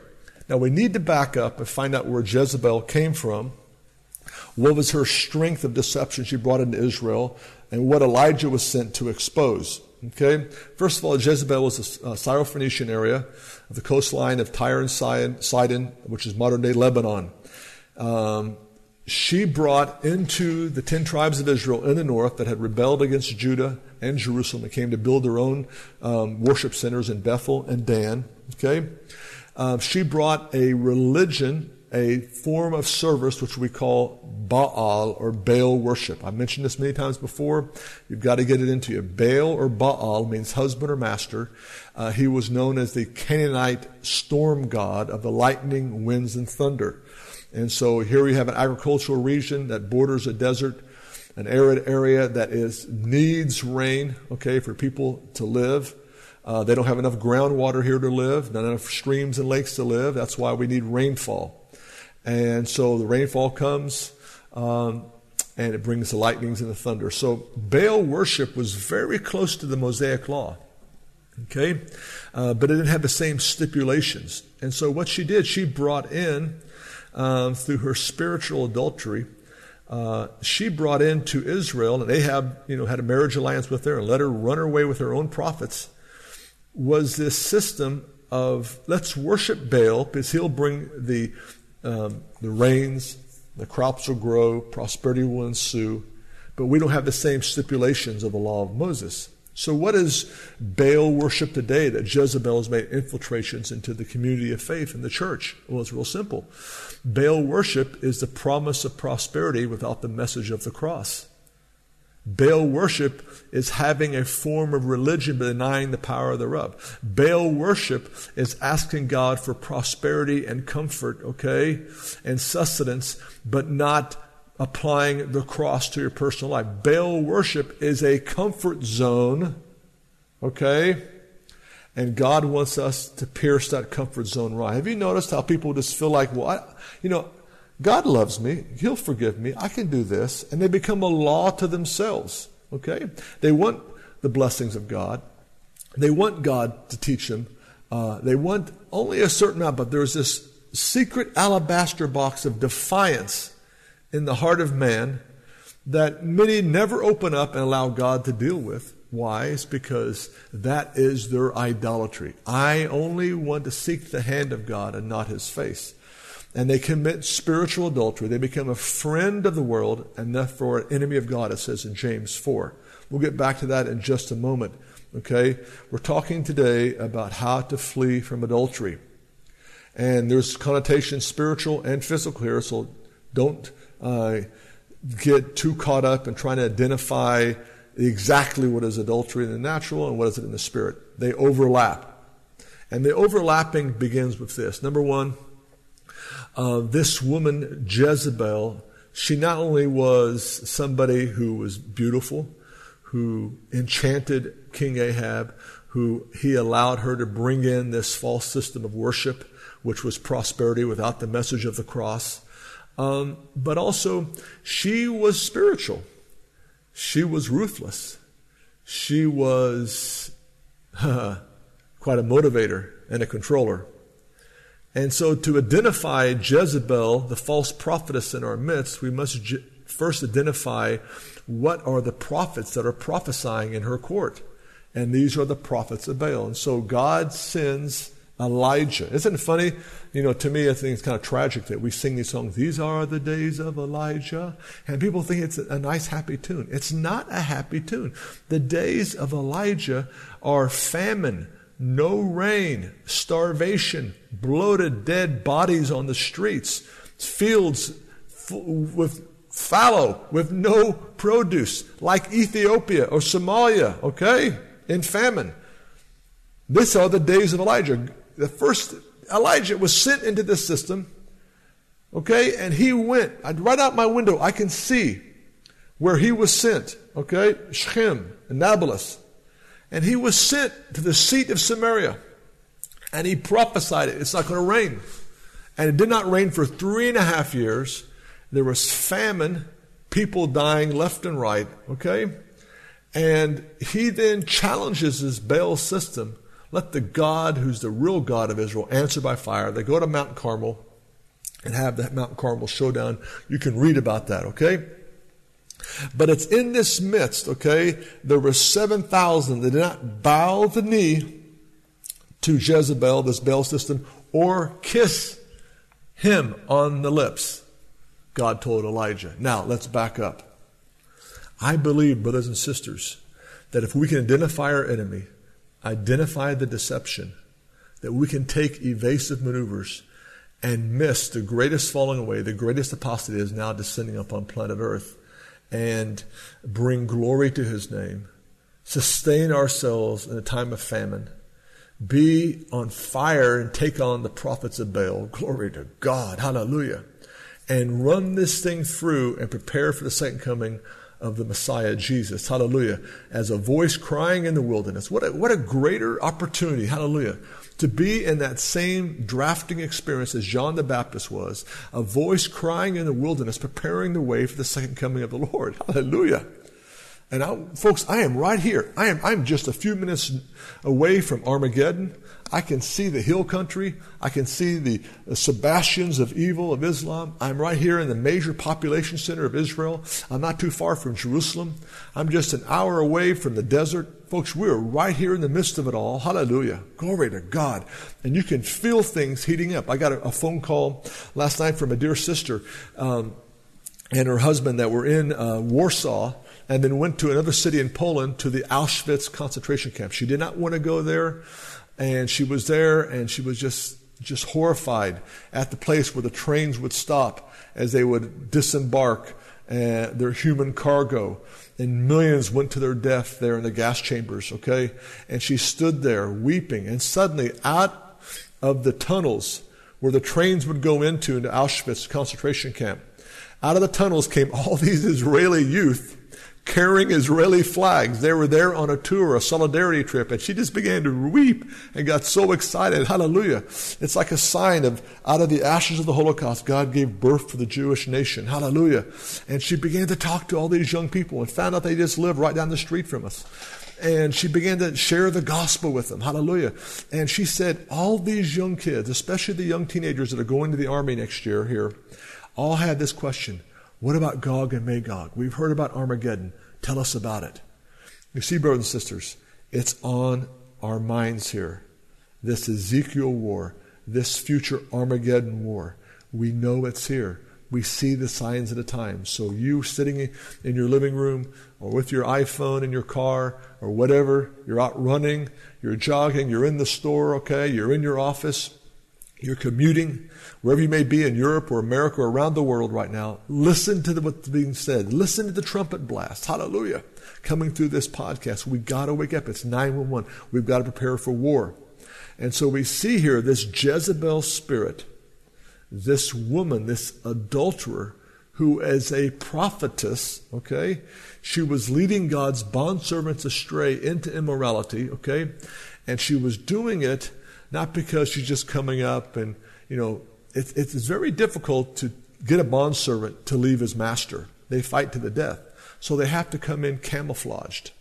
Now we need to back up and find out where Jezebel came from. What was her strength of deception she brought into Israel, and what Elijah was sent to expose. Okay, first of all, Jezebel was a, Syrophoenician area of the coastline of Tyre and Sidon, which is modern day Lebanon. Um, she brought into the ten tribes of Israel in the north that had rebelled against Judah and Jerusalem and came to build their own um, worship centers in Bethel and Dan. Okay, uh, she brought a religion, a form of service which we call Baal or Baal worship. I've mentioned this many times before. You've got to get it into you. Baal or Baal means husband or master. Uh, he was known as the Canaanite storm god of the lightning, winds, and thunder. And so here we have an agricultural region that borders a desert, an arid area that is needs rain, okay, for people to live. Uh, they don't have enough groundwater here to live, not enough streams and lakes to live. That's why we need rainfall. And so the rainfall comes, um, and it brings the lightnings and the thunder. So Baal worship was very close to the Mosaic law. Okay? Uh, but it didn't have the same stipulations. And so what she did, she brought in um, through her spiritual adultery, uh, she brought into Israel, and Ahab, you know, had a marriage alliance with her and let her run her way with her own prophets, was this system of let's worship Baal because he'll bring the, um, the rains, the crops will grow, prosperity will ensue. but we don't have the same stipulations of the law of Moses. So, what is Baal worship today that Jezebel has made infiltrations into the community of faith in the church? Well, it's real simple. Baal worship is the promise of prosperity without the message of the cross. Baal worship is having a form of religion but denying the power thereof. Baal worship is asking God for prosperity and comfort, okay, and sustenance, but not applying the cross to your personal life. Baal worship is a comfort zone, okay? And God wants us to pierce that comfort zone right. Have you noticed how people just feel like, well, I, you know, God loves me. He'll forgive me. I can do this. And they become a law to themselves. Okay? They want the blessings of God. They want God to teach them. Uh, they want only a certain amount, but there's this secret alabaster box of defiance in the heart of man that many never open up and allow God to deal with. Why? It's because that is their idolatry. I only want to seek the hand of God and not his face and they commit spiritual adultery. They become a friend of the world and therefore an enemy of God, it says in James 4. We'll get back to that in just a moment. Okay? We're talking today about how to flee from adultery. And there's connotation spiritual and physical here, so don't uh, get too caught up in trying to identify exactly what is adultery in the natural and what is it in the spirit. They overlap. And the overlapping begins with this. Number one, uh, this woman, Jezebel, she not only was somebody who was beautiful, who enchanted King Ahab, who he allowed her to bring in this false system of worship, which was prosperity without the message of the cross. Um, but also, she was spiritual. She was ruthless. She was uh, quite a motivator and a controller. And so, to identify Jezebel, the false prophetess in our midst, we must first identify what are the prophets that are prophesying in her court. And these are the prophets of Baal. And so, God sends Elijah. Isn't it funny? You know, to me, I think it's kind of tragic that we sing these songs, These are the days of Elijah. And people think it's a nice, happy tune. It's not a happy tune. The days of Elijah are famine no rain, starvation, bloated dead bodies on the streets, fields with fallow, with no produce, like Ethiopia or Somalia, okay, in famine. These are the days of Elijah. The first, Elijah was sent into this system, okay, and he went. Uh, right out my window, I can see where he was sent, okay, Shechem and Nablus. And he was sent to the seat of Samaria. And he prophesied it. It's not going to rain. And it did not rain for three and a half years. There was famine, people dying left and right, okay? And he then challenges this Baal system. Let the God, who's the real God of Israel, answer by fire. They go to Mount Carmel and have that Mount Carmel showdown. You can read about that, okay? But it's in this midst, okay, there were 7,000 that did not bow the knee to Jezebel, this Baal system, or kiss him on the lips. God told Elijah. Now, let's back up. I believe, brothers and sisters, that if we can identify our enemy, identify the deception, that we can take evasive maneuvers and miss the greatest falling away, the greatest apostasy is now descending upon planet Earth and bring glory to his name, sustain ourselves in a time of famine, be on fire and take on the prophets of Baal. Glory to God. Hallelujah. And run this thing through and prepare for the second coming of the Messiah, Jesus. Hallelujah. As a voice crying in the wilderness. What a, what a greater opportunity. Hallelujah to be in that same drafting experience as John the Baptist was, a voice crying in the wilderness, preparing the way for the second coming of the Lord. Hallelujah. And I, folks, I am right here. I am, I'm just a few minutes away from Armageddon. I can see the hill country. I can see the, Sebastians of evil of Islam. I'm right here in the major population center of Israel. I'm not too far from Jerusalem. I'm just an hour away from the desert. Folks, we're right here in the midst of it all. Hallelujah. Glory to God. And you can feel things heating up. I got a, a phone call last night from a dear sister um, and her husband that were in uh, Warsaw and then went to another city in Poland to the Auschwitz concentration camp. She did not want to go there, and she was there, and she was just just horrified at the place where the trains would stop as they would disembark uh, their human cargo. And millions went to their death there in the gas chambers, okay? And she stood there weeping. And suddenly, out of the tunnels where the trains would go into, into Auschwitz concentration camp, out of the tunnels came all these Israeli youth carrying Israeli flags. They were there on a tour, a solidarity trip, and she just began to weep and got so excited. Hallelujah. It's like a sign of out of the ashes of the Holocaust, God gave birth to the Jewish nation. Hallelujah. And she began to talk to all these young people and found out they just lived right down the street from us. And she began to share the gospel with them. Hallelujah. And she said, all these young kids, especially the young teenagers that are going to the army next year here, all had this question what about Gog and Magog? We've heard about Armageddon. Tell us about it. You see, brothers and sisters, it's on our minds here. This Ezekiel war, this future Armageddon war. We know it's here. We see the signs of the times. So you sitting in your living room or with your iPhone in your car or whatever, you're out running, you're jogging, you're in the store, okay, you're in your office, you're commuting, wherever you may be in Europe or America or around the world right now, listen to what's being said. Listen to the trumpet blast. Hallelujah. Coming through this podcast. We got to wake up. It's 911. We've got to prepare for war. And so we see here this Jezebel spirit, this woman, this adulterer, who as a prophetess, okay, she was leading God's bondservants astray into immorality, okay, and she was doing it not because she's just coming up and, you know, it's, it's very difficult to get a bondservant to leave his master. They fight to the death. So they have to come in camouflaged.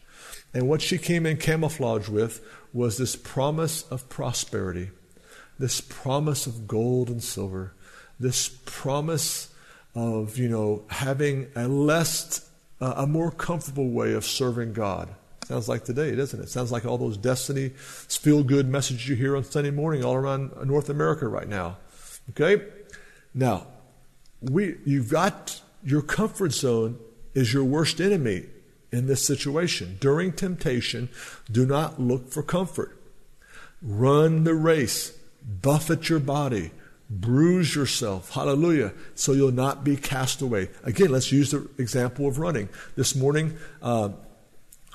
And what she came in camouflaged with was this promise of prosperity, this promise of gold and silver, this promise of, you know, having a less, uh, a more comfortable way of serving God. Sounds like today, doesn't it? Sounds like all those destiny, feel good messages you hear on Sunday morning all around North America right now. Okay? Now, we, you've got your comfort zone is your worst enemy in this situation. During temptation, do not look for comfort. Run the race, buffet your body, bruise yourself. Hallelujah. So you'll not be cast away. Again, let's use the example of running. This morning, uh,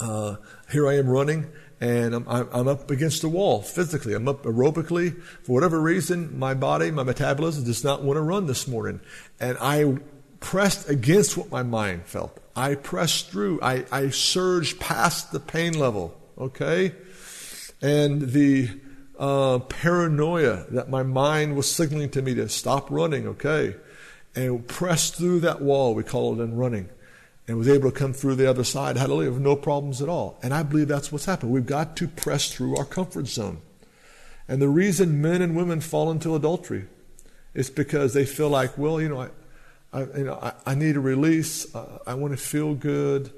uh, here I am running, and I'm, I'm, up against a wall physically. I'm up aerobically. For whatever reason, my body, my metabolism does not want to run this morning. And I pressed against what my mind felt. I pressed through. I, I surged past the pain level, okay? And the uh, paranoia that my mind was signaling to me to stop running, okay? And pressed through that wall, we call it in running and was able to come through the other side, hallelujah, with no problems at all. And I believe that's what's happened. We've got to press through our comfort zone. And the reason men and women fall into adultery is because they feel like, well, you know, I, I you know, I, I, need a release. Uh, I want to feel good.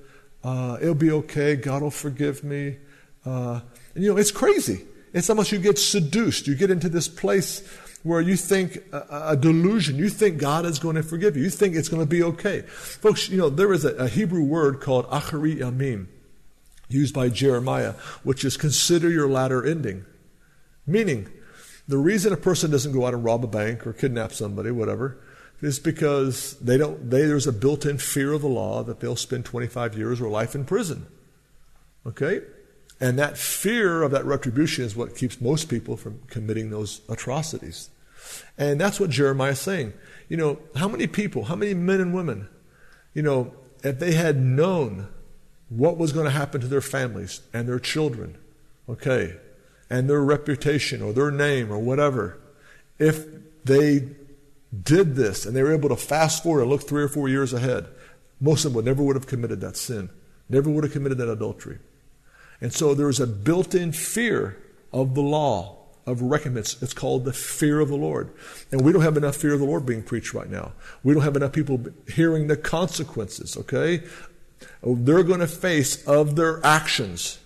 Uh, it'll be okay. God will forgive me. Uh, and you know, it's crazy. It's almost you get seduced. You get into this place where you think a, a, delusion, you think God is going to forgive you, you think it's going to be okay. Folks, you know, there is a, a Hebrew word called acharit yamim, used by Jeremiah, which is consider your latter ending. Meaning, the reason a person doesn't go out and rob a bank or kidnap somebody, whatever, is because they don't, they, there's a built in fear of the law that they'll spend 25 years or life in prison. Okay? And that fear of that retribution is what keeps most people from committing those atrocities. And that's what Jeremiah is saying. You know, how many people, how many men and women, you know, if they had known what was going to happen to their families and their children, okay, and their reputation or their name or whatever, if they did this and they were able to fast forward and look three or four years ahead, most of them would never would have committed that sin, never would have committed that adultery. And so there's a built in fear of the law, of recompense. It's called the fear of the Lord. And we don't have enough fear of the Lord being preached right now. We don't have enough people hearing the consequences, okay? They're going to face of their actions.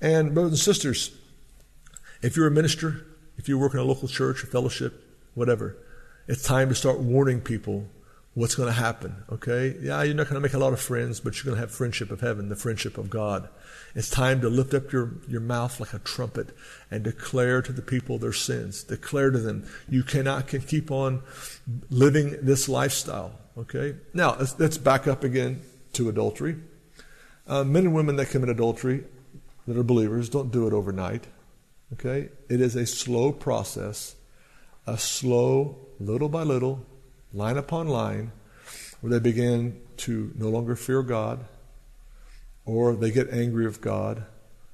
And, brothers and sisters, if you're a minister, if you work in a local church, a fellowship, whatever, it's time to start warning people what's going to happen, okay? Yeah, you're not going to make a lot of friends, but you're going to have friendship of heaven, the friendship of God. It's time to lift up your, your mouth like a trumpet and declare to the people their sins. Declare to them, you cannot can keep on living this lifestyle, okay? Now, let's, let's back up again to adultery. Uh, men and women that commit adultery that are believers don't do it overnight, okay? It is a slow process, a slow, little by little, line upon line, where they begin to no longer fear God, or they get angry with God,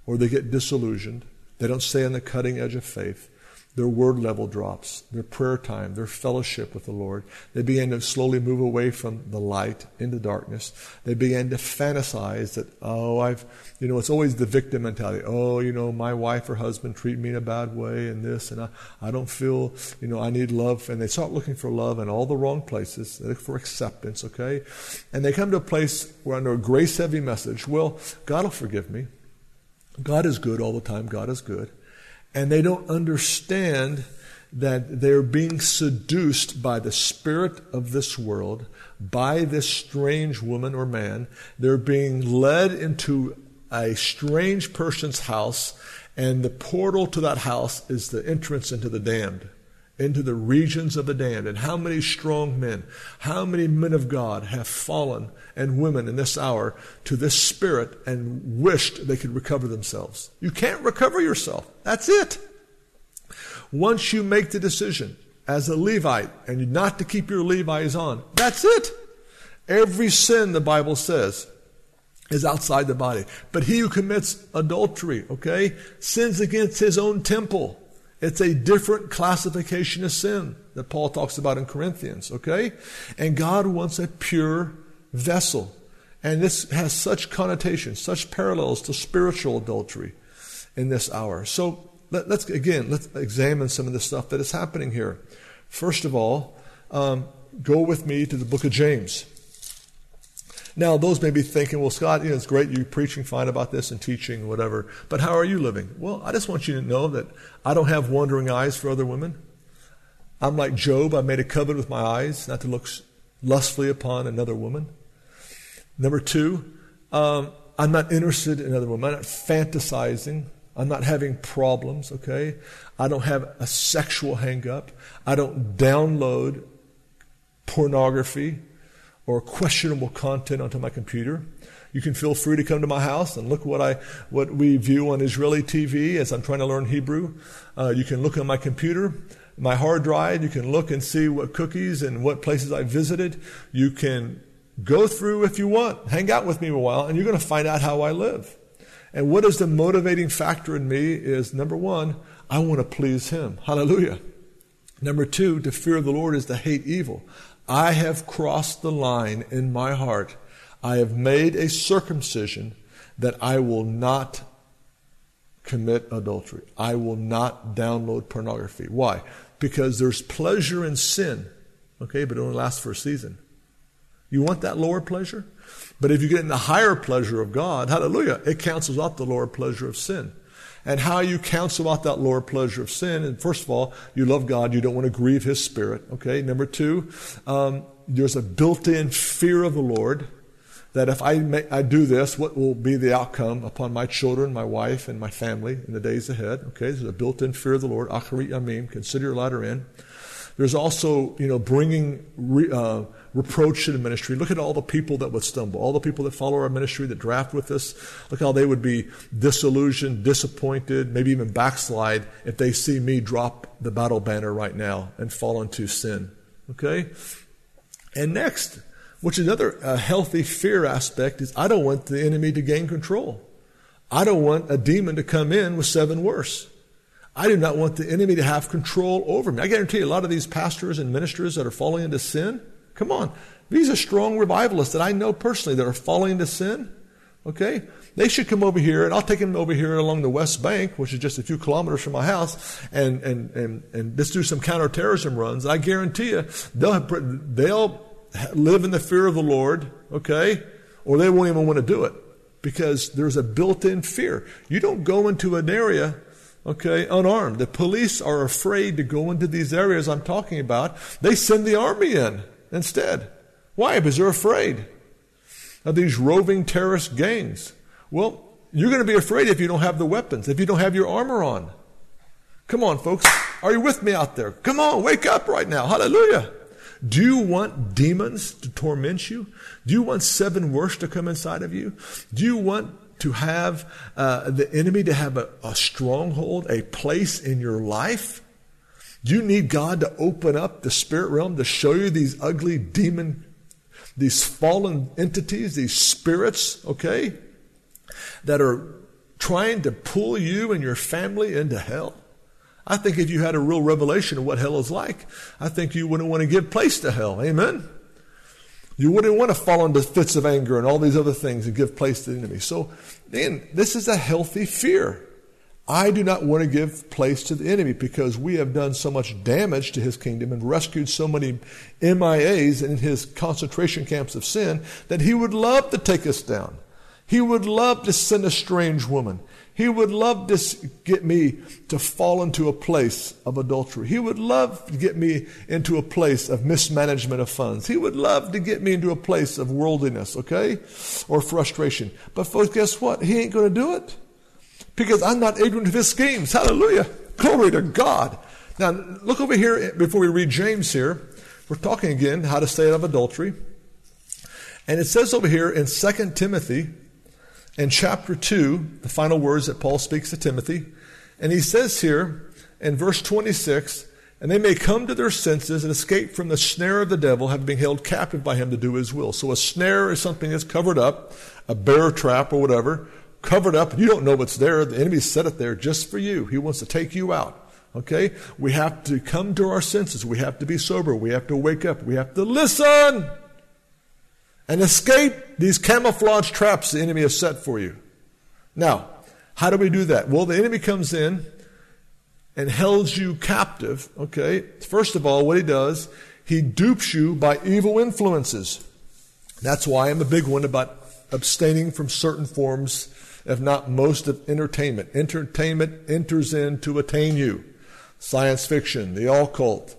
or they get disillusioned. They don't stay on the cutting edge of faith their word level drops, their prayer time, their fellowship with the Lord. They begin to slowly move away from the light into darkness. They begin to fantasize that, oh, I've, you know, it's always the victim mentality. Oh, you know, my wife or husband treat me in a bad way and this, and I, I don't feel, you know, I need love. And they start looking for love in all the wrong places. They look for acceptance, okay? And they come to a place where under a grace heavy message, well, God will forgive me. God is good all the time. God is good and they don't understand that they're being seduced by the spirit of this world, by this strange woman or man. They're being led into a strange person's house, and the portal to that house is the entrance into the damned into the regions of the damned. And how many strong men, how many men of God have fallen and women in this hour to this spirit and wished they could recover themselves? You can't recover yourself. That's it. Once you make the decision as a Levite and not to keep your Levi's on, that's it. Every sin, the Bible says, is outside the body. But he who commits adultery, okay, sins against his own temple. It's a different classification of sin that Paul talks about in Corinthians, okay? And God wants a pure vessel. And this has such connotations, such parallels to spiritual adultery in this hour. So let, us again, let's examine some of the stuff that is happening here. First of all, um, go with me to the book of James. Now, those may be thinking, well, Scott, you know, it's great you're preaching fine about this and teaching, whatever, but how are you living? Well, I just want you to know that I don't have wandering eyes for other women. I'm like Job. I made a covenant with my eyes not to look lustfully upon another woman. Number two, um, I'm not interested in other women. I'm not fantasizing. I'm not having problems, okay? I don't have a sexual hangup. I don't download pornography or questionable content onto my computer. You can feel free to come to my house and look what I what we view on Israeli TV as I'm trying to learn Hebrew. Uh, you can look on my computer, my hard drive. You can look and see what cookies and what places I visited. You can go through if you want, hang out with me a while, and you're going to find out how I live. And what is the motivating factor in me is number one, I want to please Him. Hallelujah. Number two, to fear the Lord is to hate evil. I have crossed the line in my heart. I have made a circumcision that I will not commit adultery. I will not download pornography. Why? Because there's pleasure in sin, okay, but it only lasts for a season. You want that lower pleasure? But if you get in the higher pleasure of God, hallelujah, it cancels out the lower pleasure of sin and how you counsel out that lower pleasure of sin. And first of all, you love God. You don't want to grieve His Spirit. Okay. Number two, um, there's a built-in fear of the Lord that if I, I do this, what will be the outcome upon my children, my wife, and my family in the days ahead? Okay. There's a built-in fear of the Lord. Acharit yamim. Consider your latter end. There's also, you know, bringing re, uh, reproach to the ministry. Look at all the people that would stumble, all the people that follow our ministry, that draft with us. Look how they would be disillusioned, disappointed, maybe even backslide if they see me drop the battle banner right now and fall into sin. Okay? And next, which is another uh, healthy fear aspect, is I don't want the enemy to gain control. I don't want a demon to come in with seven worse. I do not want the enemy to have control over me. I guarantee you, a lot of these pastors and ministers that are falling into sin, come on, these are strong revivalists that I know personally that are falling into sin. Okay? They should come over here, and I'll take them over here along the West Bank, which is just a few kilometers from my house, and, and, and, and just do some counterterrorism runs. I guarantee you, they'll, they'll live in the fear of the Lord, okay? Or they won't even want to do it because there's a built in fear. You don't go into an area okay, unarmed. The police are afraid to go into these areas I'm talking about. They send the army in instead. Why? Because they're afraid of these roving terrorist gangs. Well, you're going to be afraid if you don't have the weapons, if you don't have your armor on. Come on, folks. Are you with me out there? Come on, wake up right now. Hallelujah. Do you want demons to torment you? Do you want seven worse to come inside of you? Do you want to have uh, the enemy to have a, a stronghold, a place in your life? You need God to open up the spirit realm to show you these ugly demon, these fallen entities, these spirits, okay, that are trying to pull you and your family into hell? I think if you had a real revelation of what hell is like, I think you wouldn't want to give place to hell. Amen? You wouldn't want to fall into fits of anger and all these other things and give place to the enemy. So, then, this is a healthy fear. I do not want to give place to the enemy because we have done so much damage to his kingdom and rescued so many MIAs in his concentration camps of sin that he would love to take us down. He would love to send a strange woman. He would love to get me to fall into a place of adultery. He would love to get me into a place of mismanagement of funds. He would love to get me into a place of worldliness, okay? Or frustration. But folks, guess what? He ain't going to do it. Because I'm not ignorant of his schemes. Hallelujah. Glory to God. Now, look over here before we read James here. We're talking again how to stay out of adultery. And it says over here in 2 Timothy in chapter 2, the final words that Paul speaks to Timothy. And he says here in verse 26, and they may come to their senses and escape from the snare of the devil, having been held captive by him to do his will. So a snare is something that's covered up, a bear trap or whatever, covered up. And you don't know what's there. The enemy set it there just for you. He wants to take you out. Okay? We have to come to our senses. We have to be sober. We have to wake up. We have to listen and escape these camouflage traps the enemy has set for you. Now, how do we do that? Well, the enemy comes in and holds you captive, okay? First of all, what he does, he dupes you by evil influences. That's why I'm a big one about abstaining from certain forms, if not most, of entertainment. Entertainment enters in to attain you. Science fiction, the occult,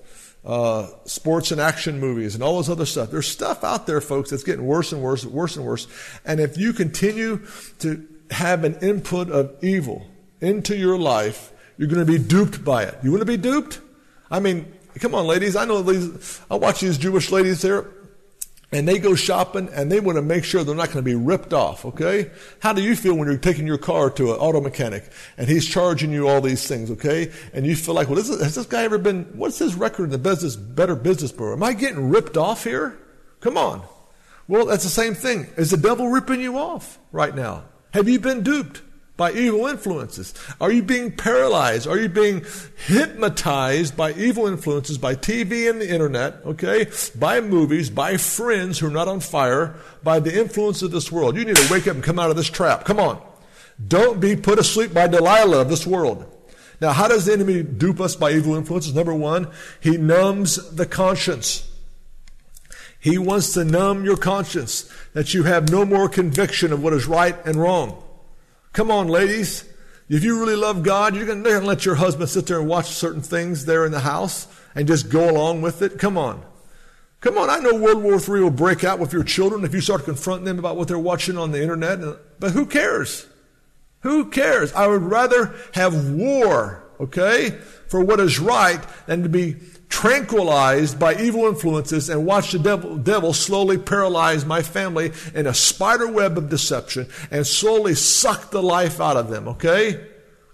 uh, sports and action movies and all this other stuff. There's stuff out there, folks, that's getting worse and worse, worse and worse. And if you continue to have an input of evil into your life, you're going to be duped by it. You want to be duped? I mean, come on, ladies. I know these, I watch these Jewish ladies there and they go shopping and they want to make sure they're not going to be ripped off, okay? How do you feel when you're taking your car to an auto mechanic and he's charging you all these things, okay? And you feel like, well, is, has this guy ever been, what's his record in the business, Better Business Bureau? Am I getting ripped off here? Come on. Well, that's the same thing. Is the devil ripping you off right now? Have you been duped? By evil influences? Are you being paralyzed? Are you being hypnotized by evil influences, by TV and the internet, okay? By movies, by friends who are not on fire, by the influence of this world? You need to wake up and come out of this trap. Come on. Don't be put asleep by Delilah of this world. Now, how does the enemy dupe us by evil influences? Number one, he numbs the conscience. He wants to numb your conscience, that you have no more conviction of what is right and wrong. Come on, ladies. If you really love God, you're going to let your husband sit there and watch certain things there in the house and just go along with it. Come on. Come on. I know World War III will break out with your children if you start confronting them about what they're watching on the internet. But who cares? Who cares? I would rather have war, okay, for what is right than to be tranquilized by evil influences and watch the devil, devil, slowly paralyze my family in a spider web of deception and slowly suck the life out of them, okay?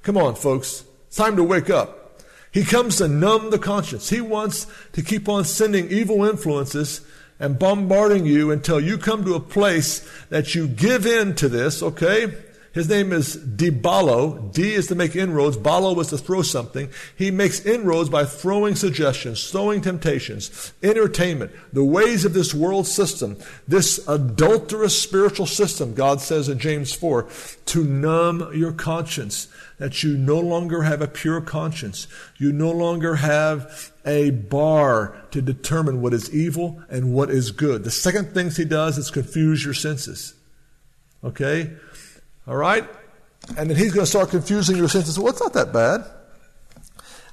Come on, folks. It's time to wake up. He comes to numb the conscience. He wants to keep on sending evil influences and bombarding you until you come to a place that you give in to this, okay? His name is Dibalo. D is to make inroads. Balo is to throw something. He makes inroads by throwing suggestions, throwing temptations, entertainment, the ways of this world system, this adulterous spiritual system, God says in James 4, to numb your conscience, that you no longer have a pure conscience. You no longer have a bar to determine what is evil and what is good. The second thing he does is confuse your senses. Okay? All right? And then he's going to start confusing your senses. Well, it's not that bad.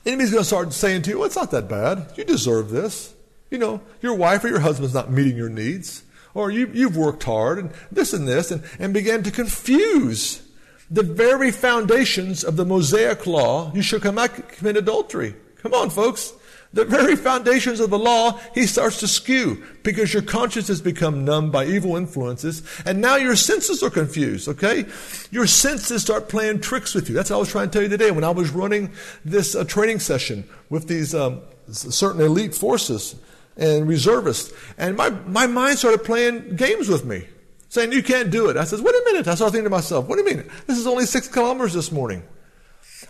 enemy's going to start saying to you, well, it's not that bad. You deserve this. You know, your wife or your husband's not meeting your needs. Or you, you've worked hard and this and this and, and began to confuse the very foundations of the Mosaic law. You shall come out commit adultery. Come on, folks. The very foundations of the law, he starts to skew because your conscience has become numb by evil influences and now your senses are confused, okay? Your senses start playing tricks with you. That's what I was trying to tell you today when I was running this uh, training session with these um, certain elite forces and reservists. And my, my mind started playing games with me, saying, You can't do it. I said, Wait a minute. I started thinking to myself, What do you mean? This is only six kilometers this morning.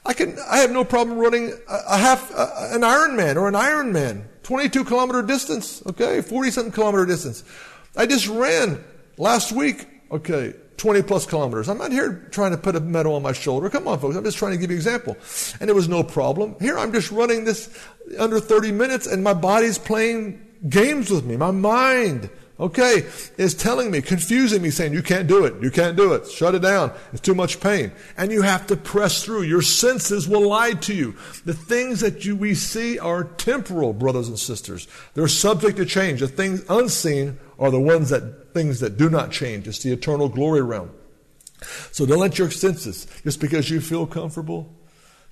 I can, I have no problem running a, a half, a, an Ironman or an Ironman, 22 kilometer distance, okay, 40 something kilometer distance. I just ran last week, okay, 20 plus kilometers. I'm not here trying to put a medal on my shoulder. Come on, folks. I'm just trying to give you an example. And it was no problem. Here I'm just running this under 30 minutes and my body's playing games with me. My mind okay, is telling me, confusing me, saying, you can't do it, you can't do it, shut it down, it's too much pain. And you have to press through. Your senses will lie to you. The things that you, we see are temporal, brothers and sisters. They're subject to change. The things unseen are the ones that, things that do not change. It's the eternal glory realm. So don't let your senses, just because you feel comfortable,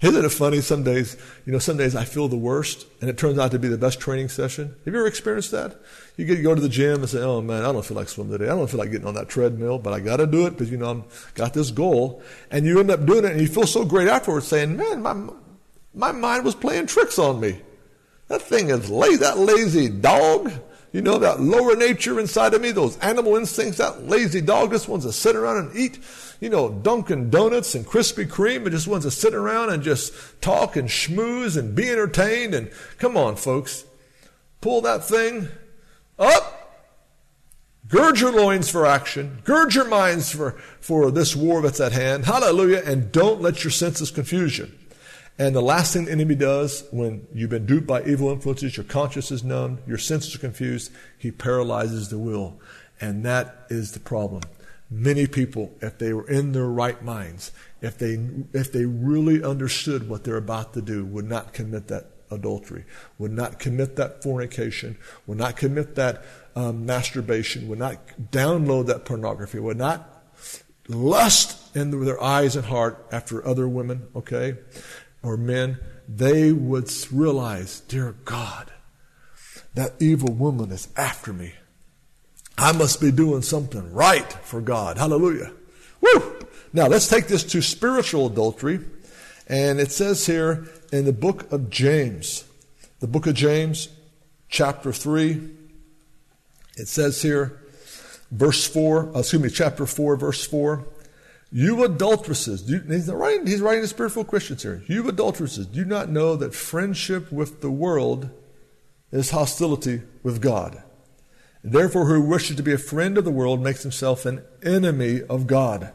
isn't it funny? Some days, you know, some days I feel the worst, and it turns out to be the best training session. Have you ever experienced that? You get go to the gym and say, "Oh man, I don't feel like swimming today. I don't feel like getting on that treadmill, but I got to do it because you know I've got this goal." And you end up doing it, and you feel so great afterwards, saying, "Man, my my mind was playing tricks on me. That thing is lazy. That lazy dog." You know, that lower nature inside of me, those animal instincts, that lazy dog just wants to sit around and eat you know, Dunkin' Donuts and Krispy Kreme and just wants to sit around and just talk and schmooze and be entertained. And come on, folks, pull that thing up. Gird your loins for action. Gird your minds for, for this war that's at hand. Hallelujah. And don't let your senses confuse you. And the last thing the enemy does when you've been duped by evil influences, your conscience is numbed, your senses are confused, he paralyzes the will. And that is the problem. Many people, if they were in their right minds, if they, if they really understood what they're about to do, would not commit that adultery, would not commit that fornication, would not commit that um, masturbation, would not download that pornography, would not lust in their eyes and heart after other women, okay, or men. They would realize, dear God, that evil woman is after me. I must be doing something right for God. Hallelujah. Woo! Now let's take this to spiritual adultery. And it says here in the book of James, the book of James, chapter 3, it says here, verse 4, uh, excuse me, chapter 4, verse 4. You adulteresses, you, he's, writing, he's writing to spiritual Christians here. You adulteresses, do not know that friendship with the world is hostility with God. Therefore, who wishes to be a friend of the world makes himself an enemy of God.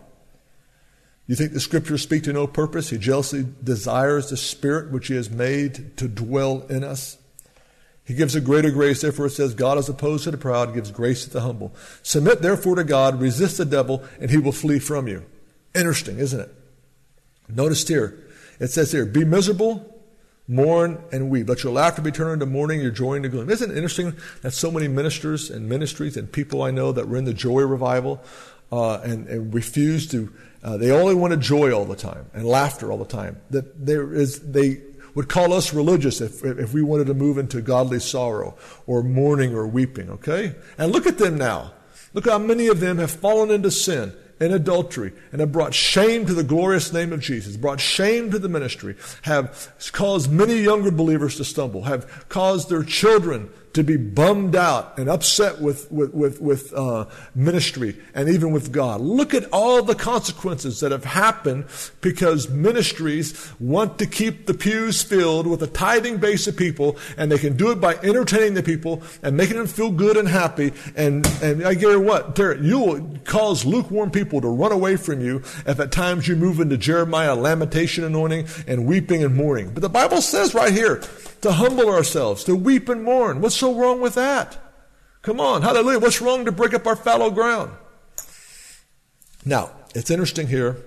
You think the scriptures speak to no purpose? He jealously desires the spirit which he has made to dwell in us. He gives a greater grace, therefore it says, God is opposed to the proud, gives grace to the humble. Submit therefore to God, resist the devil, and he will flee from you. Interesting, isn't it? Notice here, it says here, be miserable, Mourn and weep. Let your laughter be turned into mourning, your joy into gloom. Isn't it interesting that so many ministers and ministries and people I know that were in the joy revival uh, and, and refuse to, uh, they only wanted joy all the time and laughter all the time. That there is, they would call us religious if, if we wanted to move into godly sorrow or mourning or weeping, okay? And look at them now. Look how many of them have fallen into sin and adultery and have brought shame to the glorious name of Jesus, brought shame to the ministry, have caused many younger believers to stumble, have caused their children to be bummed out and upset with, with, with, with uh, ministry and even with God. Look at all the consequences that have happened because ministries want to keep the pews filled with a tithing base of people and they can do it by entertaining the people and making them feel good and happy. And, and I guarantee what, Derek, you will cause lukewarm people to run away from you if at times you move into Jeremiah lamentation anointing and weeping and mourning. But the Bible says right here, to humble ourselves, to weep and mourn. What's so wrong with that? Come on, hallelujah. What's wrong to break up our fallow ground? Now, it's interesting here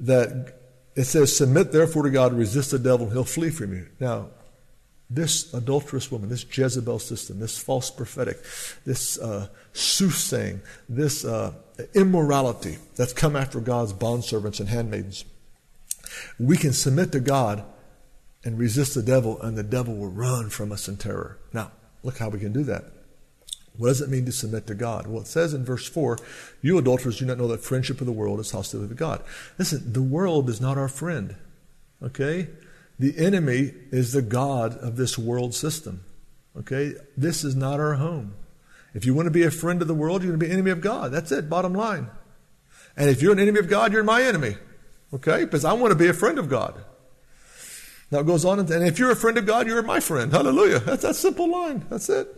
that it says, Submit therefore to God, resist the devil, and he'll flee from you. Now, this adulterous woman, this Jezebel system, this false prophetic, this uh, soothsaying, this uh, immorality that's come after God's bondservants and handmaidens. We can submit to God and resist the devil, and the devil will run from us in terror. Now, look how we can do that. What does it mean to submit to God? Well, it says in verse 4, You adulterers do not know that friendship with the world is hostility to God. Listen, the world is not our friend. Okay? The enemy is the God of this world system. Okay? This is not our home. If you want to be a friend of the world, you're going to be an enemy of God. That's it, bottom line. And if you're an enemy of God, you're my enemy. Okay? Because I want to be a friend of God. Now it goes on, and if you're a friend of God, you're my friend. Hallelujah. That's that simple line. That's it.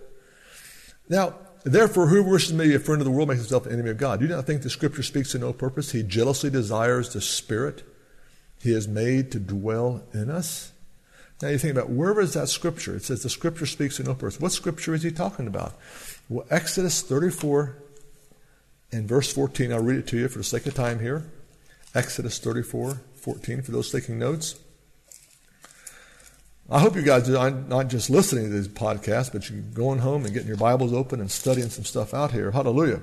Now, therefore, who wishes to be a friend of the world makes himself an enemy of God. Do you not think the scripture speaks to no purpose? He jealously desires the spirit he has made to dwell in us. Now you think about where is that scripture? It says the scripture speaks to no purpose. What scripture is he talking about? Well, Exodus 34 and verse 14. I'll read it to you for the sake of time here. Exodus 34, 14, for those taking notes. I hope you guys are not just listening to these podcasts, but you're going home and getting your Bibles open and studying some stuff out here. Hallelujah.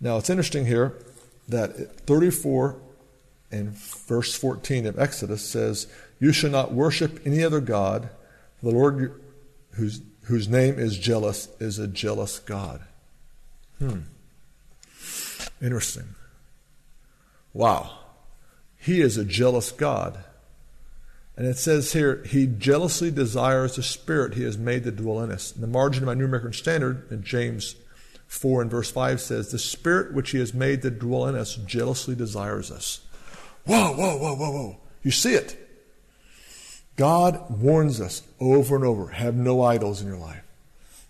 Now, it's interesting here that 34 and verse 14 of Exodus says, You shall not worship any other God. The Lord, whose, whose name is jealous, is a jealous God. Hmm. Interesting. Wow. He is a jealous God. And it says here, He jealously desires the Spirit He has made to dwell in us. In the margin of my New American Standard, in James 4 and verse 5 says, The Spirit which He has made to dwell in us jealously desires us. Whoa, whoa, whoa, whoa, whoa. You see it. God warns us over and over have no idols in your life.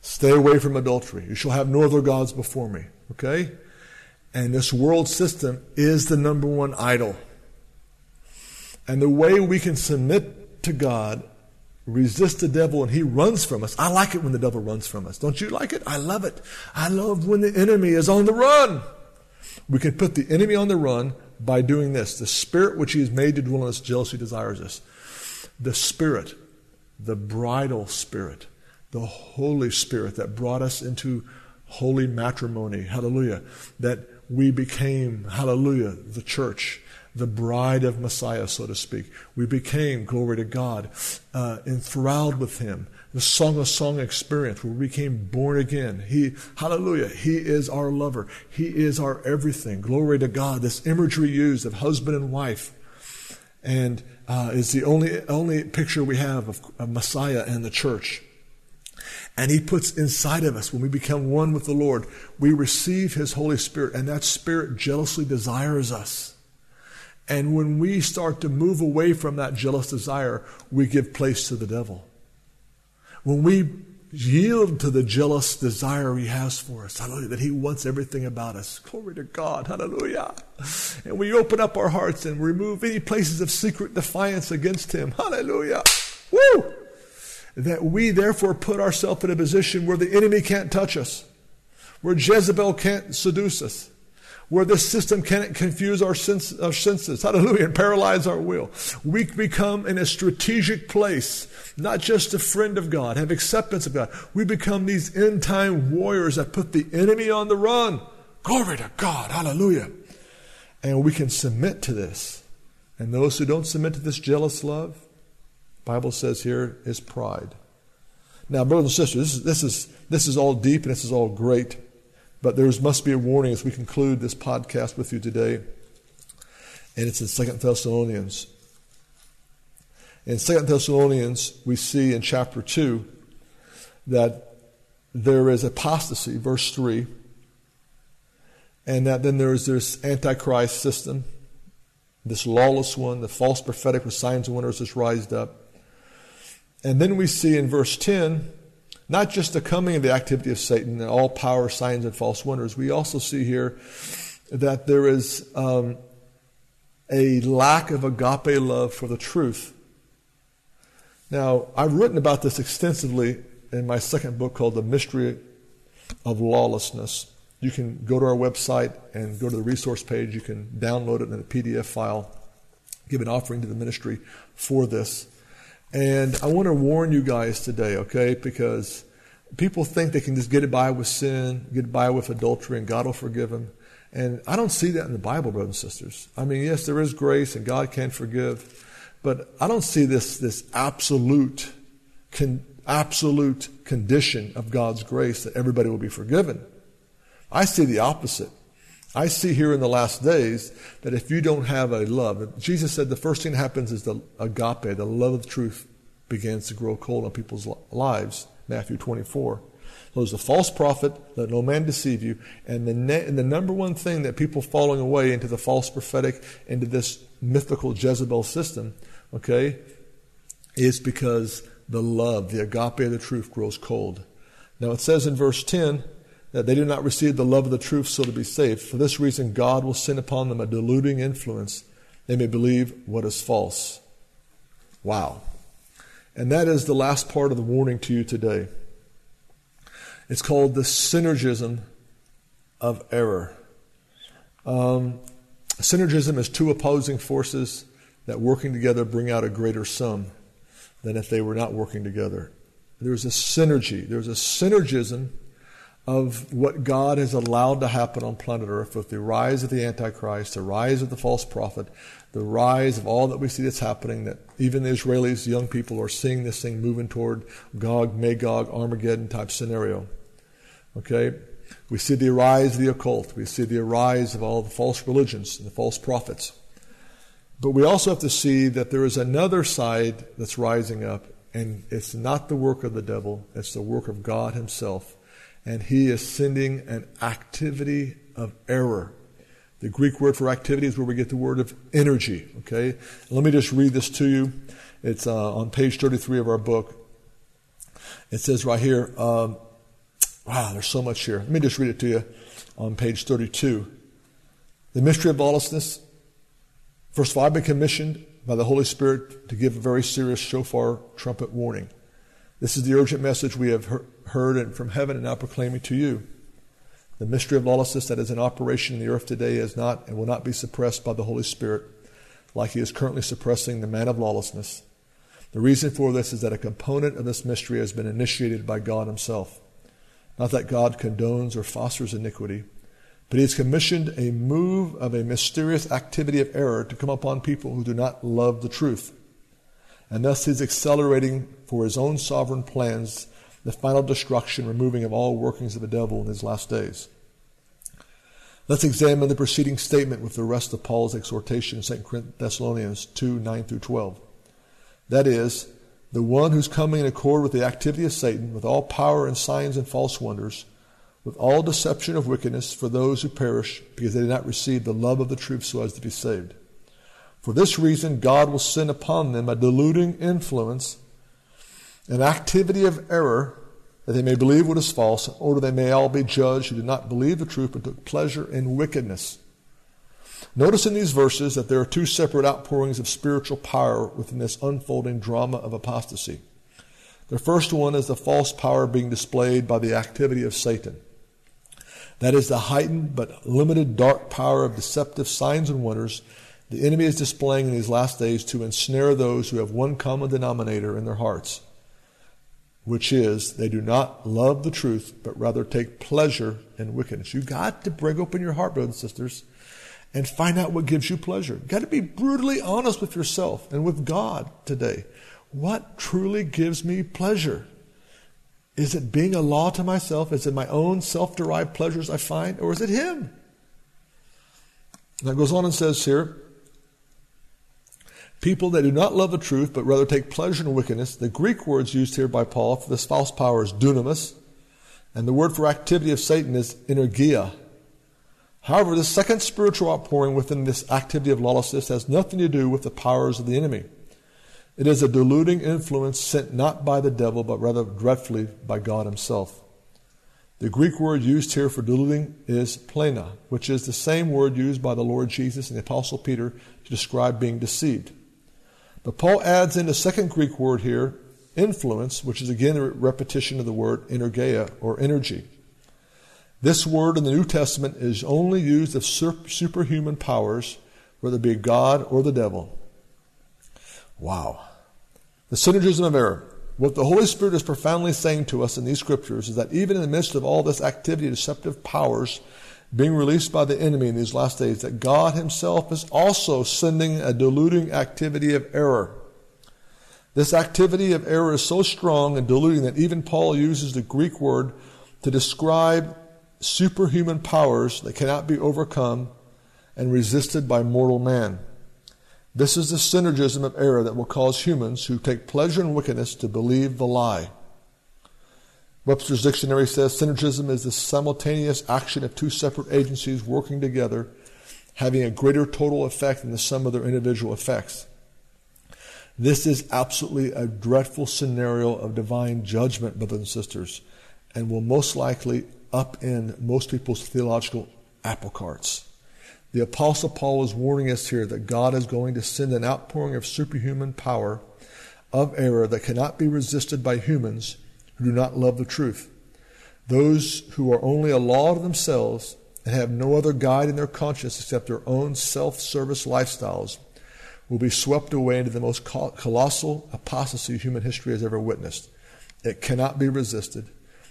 Stay away from adultery. You shall have no other gods before me. Okay? And this world system is the number one idol. And the way we can submit to God, resist the devil, and he runs from us. I like it when the devil runs from us. Don't you like it? I love it. I love when the enemy is on the run. We can put the enemy on the run by doing this. The spirit which he has made to dwell in us jealously desires us. The spirit, the bridal spirit, the Holy Spirit that brought us into holy matrimony. Hallelujah. That we became, hallelujah, the church the bride of Messiah, so to speak. We became, glory to God, uh, enthralled with Him. The Song of Song experience where we became born again. He, hallelujah, He is our lover. He is our everything. Glory to God. This imagery used of husband and wife and uh, is the only, only picture we have of, of Messiah and the church. And He puts inside of us, when we become one with the Lord, we receive His Holy Spirit, and that Spirit jealously desires us. And when we start to move away from that jealous desire, we give place to the devil. When we yield to the jealous desire he has for us, hallelujah, that he wants everything about us. Glory to God, hallelujah. And we open up our hearts and remove any places of secret defiance against him, hallelujah. Woo! That we therefore put ourselves in a position where the enemy can't touch us, where Jezebel can't seduce us, where this system can't confuse our, sense, our senses, hallelujah, and paralyze our will. We become in a strategic place, not just a friend of God, have acceptance of God. We become these end time warriors that put the enemy on the run. Glory to God, hallelujah. And we can submit to this. And those who don't submit to this jealous love, Bible says here, is pride. Now, brothers and sisters, this is, this is, this is all deep and this is all great. But there must be a warning as we conclude this podcast with you today. And it's in Second Thessalonians. In Second Thessalonians, we see in chapter 2 that there is apostasy, verse 3, and that then there is this antichrist system, this lawless one, the false prophetic with signs and wonders that's rised up. And then we see in verse 10 not just the coming of the activity of Satan and all power, signs, and false wonders. We also see here that there is um, a lack of agape love for the truth. Now, I've written about this extensively in my second book called The Mystery of Lawlessness. You can go to our website and go to the resource page. You can download it in a PDF file, give an offering to the ministry for this. And I want to warn you guys today, okay? Because people think they can just get by with sin, get by with adultery, and God will forgive them. And I don't see that in the Bible, brothers and sisters. I mean, yes, there is grace and God can forgive, but I don't see this, this absolute, con, absolute condition of God's grace that everybody will be forgiven. I see the opposite. I see here in the last days that if you don't have a love, Jesus said the first thing that happens is the agape, the love of truth, begins to grow cold on people's lives. Matthew 24. So there's a false prophet, let no man deceive you. And the, ne- and the number one thing that people falling away into the false prophetic, into this mythical Jezebel system, okay, is because the love, the agape of the truth grows cold. Now it says in verse 10 that they do not receive the love of the truth so to be saved. For this reason, God will send upon them a deluding influence. They may believe what is false. Wow. And that is the last part of the warning to you today. It's called the synergism of error. Um, synergism is two opposing forces that working together bring out a greater sum than if they were not working together. There's a synergy, there's a synergism of what God has allowed to happen on planet Earth with the rise of the Antichrist, the rise of the false prophet, the rise of all that we see that's happening, that even the Israelis, young people, are seeing this thing moving toward Gog, Magog, Armageddon type scenario. Okay? We see the rise of the occult. We see the rise of all the false religions and the false prophets. But we also have to see that there is another side that's rising up, and it's not the work of the devil, it's the work of God Himself and he is sending an activity of error. The Greek word for activity is where we get the word of energy. Okay? Let me just read this to you. It's uh, on page 33 of our book. It says right here, um, wow, there's so much here. Let me just read it to you on page 32. The mystery of lawlessness. First of all, I've been commissioned by the Holy Spirit to give a very serious shofar trumpet warning. This is the urgent message we have heard from heaven and now proclaiming to you. The mystery of lawlessness that is in operation in the earth today is not and will not be suppressed by the Holy Spirit like he is currently suppressing the man of lawlessness. The reason for this is that a component of this mystery has been initiated by God himself. Not that God condones or fosters iniquity, but he has commissioned a move of a mysterious activity of error to come upon people who do not love the truth and thus he's accelerating for his own sovereign plans the final destruction, removing of all workings of the devil in his last days. Let's examine the preceding statement with the rest of Paul's exhortation in 2 Thessalonians 2 9 through 12. That is, the one who's coming in accord with the activity of Satan, with all power and signs and false wonders, with all deception of wickedness for those who perish, because they did not receive the love of the truth so as to be saved. For this reason, God will send upon them a deluding influence, an activity of error, that they may believe what is false, in order they may all be judged who did not believe the truth but took pleasure in wickedness. Notice in these verses that there are two separate outpourings of spiritual power within this unfolding drama of apostasy. The first one is the false power being displayed by the activity of Satan. That is the heightened but limited dark power of deceptive signs and wonders the enemy is displaying in these last days to ensnare those who have one common denominator in their hearts, which is they do not love the truth, but rather take pleasure in wickedness. You've got to break open your heart, brothers and sisters, and find out what gives you pleasure. You've got to be brutally honest with yourself and with God today. What truly gives me pleasure? Is it being a law to myself? Is it my own self derived pleasures I find? Or is it Him? Now goes on and says here, People that do not love the truth, but rather take pleasure in wickedness. The Greek words used here by Paul for this false power is dunamis, and the word for activity of Satan is energeia. However, the second spiritual outpouring within this activity of lawlessness has nothing to do with the powers of the enemy. It is a deluding influence sent not by the devil, but rather dreadfully by God Himself. The Greek word used here for deluding is plena, which is the same word used by the Lord Jesus and the Apostle Peter to describe being deceived. But Paul adds in a second Greek word here, influence, which is again a repetition of the word energeia or energy. This word in the New Testament is only used of superhuman powers, whether it be God or the devil. Wow. The synergism of error. What the Holy Spirit is profoundly saying to us in these scriptures is that even in the midst of all this activity, deceptive powers being released by the enemy in these last days, that God Himself is also sending a deluding activity of error. This activity of error is so strong and deluding that even Paul uses the Greek word to describe superhuman powers that cannot be overcome and resisted by mortal man. This is the synergism of error that will cause humans who take pleasure in wickedness to believe the lie. Webster's dictionary says synergism is the simultaneous action of two separate agencies working together, having a greater total effect than the sum of their individual effects. This is absolutely a dreadful scenario of divine judgment, brothers and sisters, and will most likely upend most people's theological apple carts. The Apostle Paul is warning us here that God is going to send an outpouring of superhuman power of error that cannot be resisted by humans who do not love the truth. Those who are only a law to themselves and have no other guide in their conscience except their own self service lifestyles will be swept away into the most colossal apostasy human history has ever witnessed. It cannot be resisted.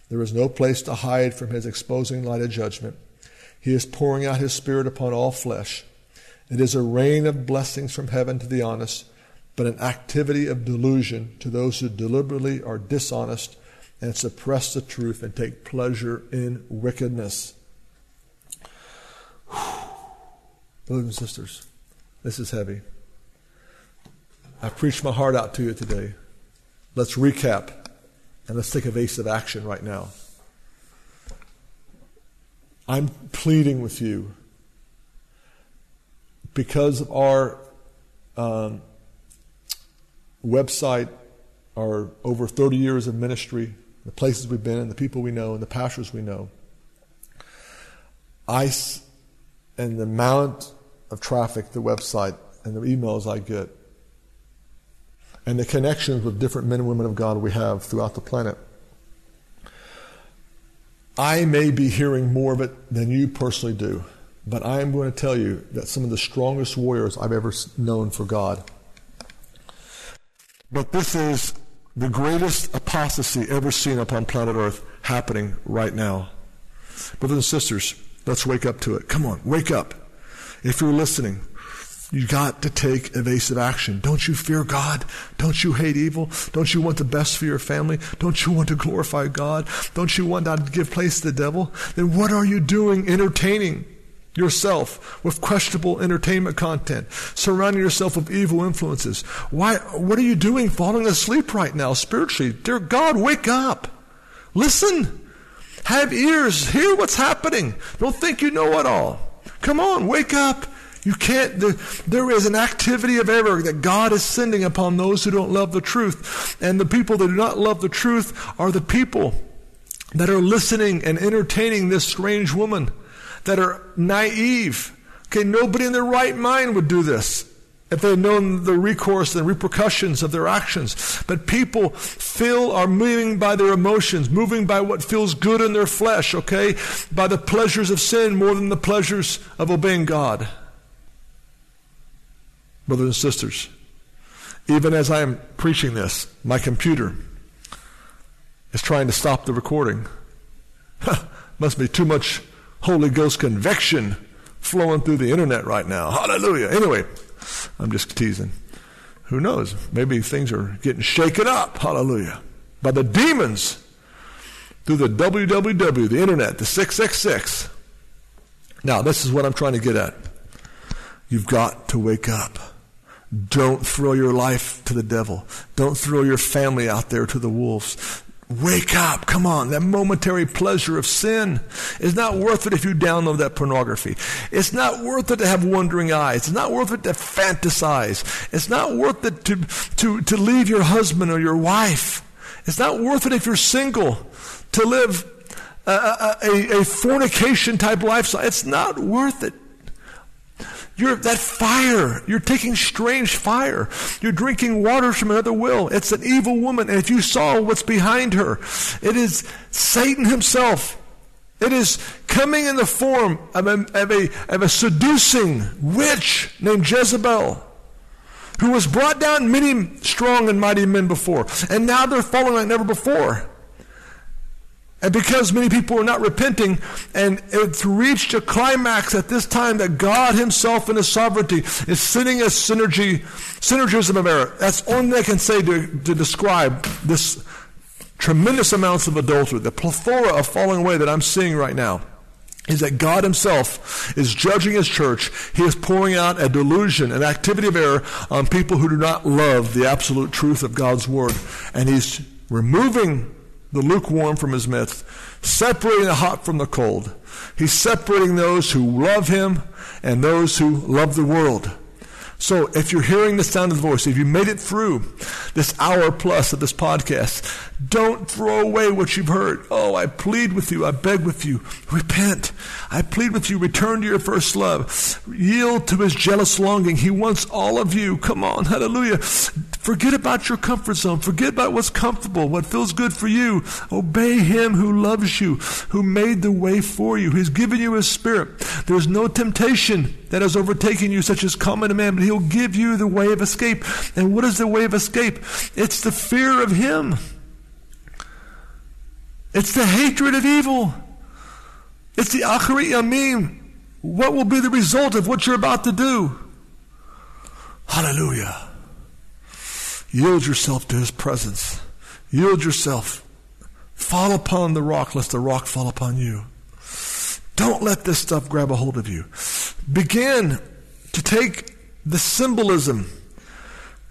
There is no place to hide from his exposing light of judgment. He is pouring out his Spirit upon all flesh. It is a rain of blessings from heaven to the honest, but an activity of delusion to those who deliberately are dishonest and suppress the truth and take pleasure in wickedness. Brothers and sisters, this is heavy. I've preached my heart out to you today. Let's recap and let's take evasive action right now. I'm pleading with you because of our um, website, our over 30 years of ministry, the places we've been, and the people we know, and the pastors we know. ICE and the amount of traffic, the website, and the emails I get and the connections with different men and women of God we have throughout the planet. I may be hearing more of it than you personally do, but I am going to tell you that some of the strongest warriors I've ever known for God. But this is the greatest apostasy ever seen upon planet Earth happening right now. Brothers and sisters, let's wake up to it. Come on, wake up. If you're listening, you got to take evasive action. Don't you fear God? Don't you hate evil? Don't you want the best for your family? Don't you want to glorify God? Don't you want not to give place to the devil? Then what are you doing entertaining yourself with questionable entertainment content, surrounding yourself with evil influences? Why, what are you doing falling asleep right now spiritually? Dear God, wake up. Listen. Have ears. Hear what's happening. Don't think you know it all. Come on, wake up. You can't, there, there is an activity of error that God is sending upon those who don't love the truth. And the people that do not love the truth are the people that are listening and entertaining this strange woman, that are naive. Okay, nobody in their right mind would do this if they had known the recourse and the repercussions of their actions. But people feel are moving by their emotions, moving by what feels good in their flesh, okay? By the pleasures of sin more than the pleasures of obeying God brothers and sisters. Even as I am preaching this, my computer is trying to stop the recording. Must be too much Holy Ghost conviction flowing through the internet right now. Hallelujah. Anyway, I'm just teasing. Who knows? Maybe things are getting shaken up. Hallelujah. By the demons through the www, the internet, the 666. Now, this is what I'm trying to get at. You've got to wake up. Don't throw your life to the devil. Don't throw your family out there to the wolves. Wake up. Come on. That momentary pleasure of sin is not worth it if you download that pornography. It's not worth it to have wandering eyes. It's not worth it to fantasize. It's not worth it to, to, to leave your husband or your wife. It's not worth it if you're single to live a, a, a fornication type lifestyle. It's not worth it. You're that fire. You're taking strange fire. You're drinking waters from another will. It's an evil woman. And if you saw what's behind her, it is Satan himself. It is coming in the form of a, of a, of a seducing witch named Jezebel who has brought down many strong and mighty men before, and now they're falling like never before. And because many people are not repenting, and it's reached a climax at this time that God Himself in His sovereignty is sending a synergy, synergism of error. That's thing I can say to, to describe this tremendous amounts of adultery, the plethora of falling away that I'm seeing right now is that God Himself is judging His church. He is pouring out a delusion, an activity of error on people who do not love the absolute truth of God's Word. And He's removing the lukewarm from his midst, separating the hot from the cold. He's separating those who love him and those who love the world. So if you're hearing the sound of the voice, if you made it through this hour plus of this podcast, don't throw away what you've heard. Oh, I plead with you. I beg with you. Repent. I plead with you. Return to your first love. Yield to his jealous longing. He wants all of you. Come on. Hallelujah. Forget about your comfort zone. Forget about what's comfortable, what feels good for you. Obey him who loves you, who made the way for you. He's given you his spirit. There's no temptation that has overtaken you such as common to man, but he'll give you the way of escape. And what is the way of escape? It's the fear of him. It's the hatred of evil. It's the acharit yamim. What will be the result of what you're about to do? Hallelujah. Yield yourself to his presence. Yield yourself. Fall upon the rock, lest the rock fall upon you. Don't let this stuff grab a hold of you. Begin to take the symbolism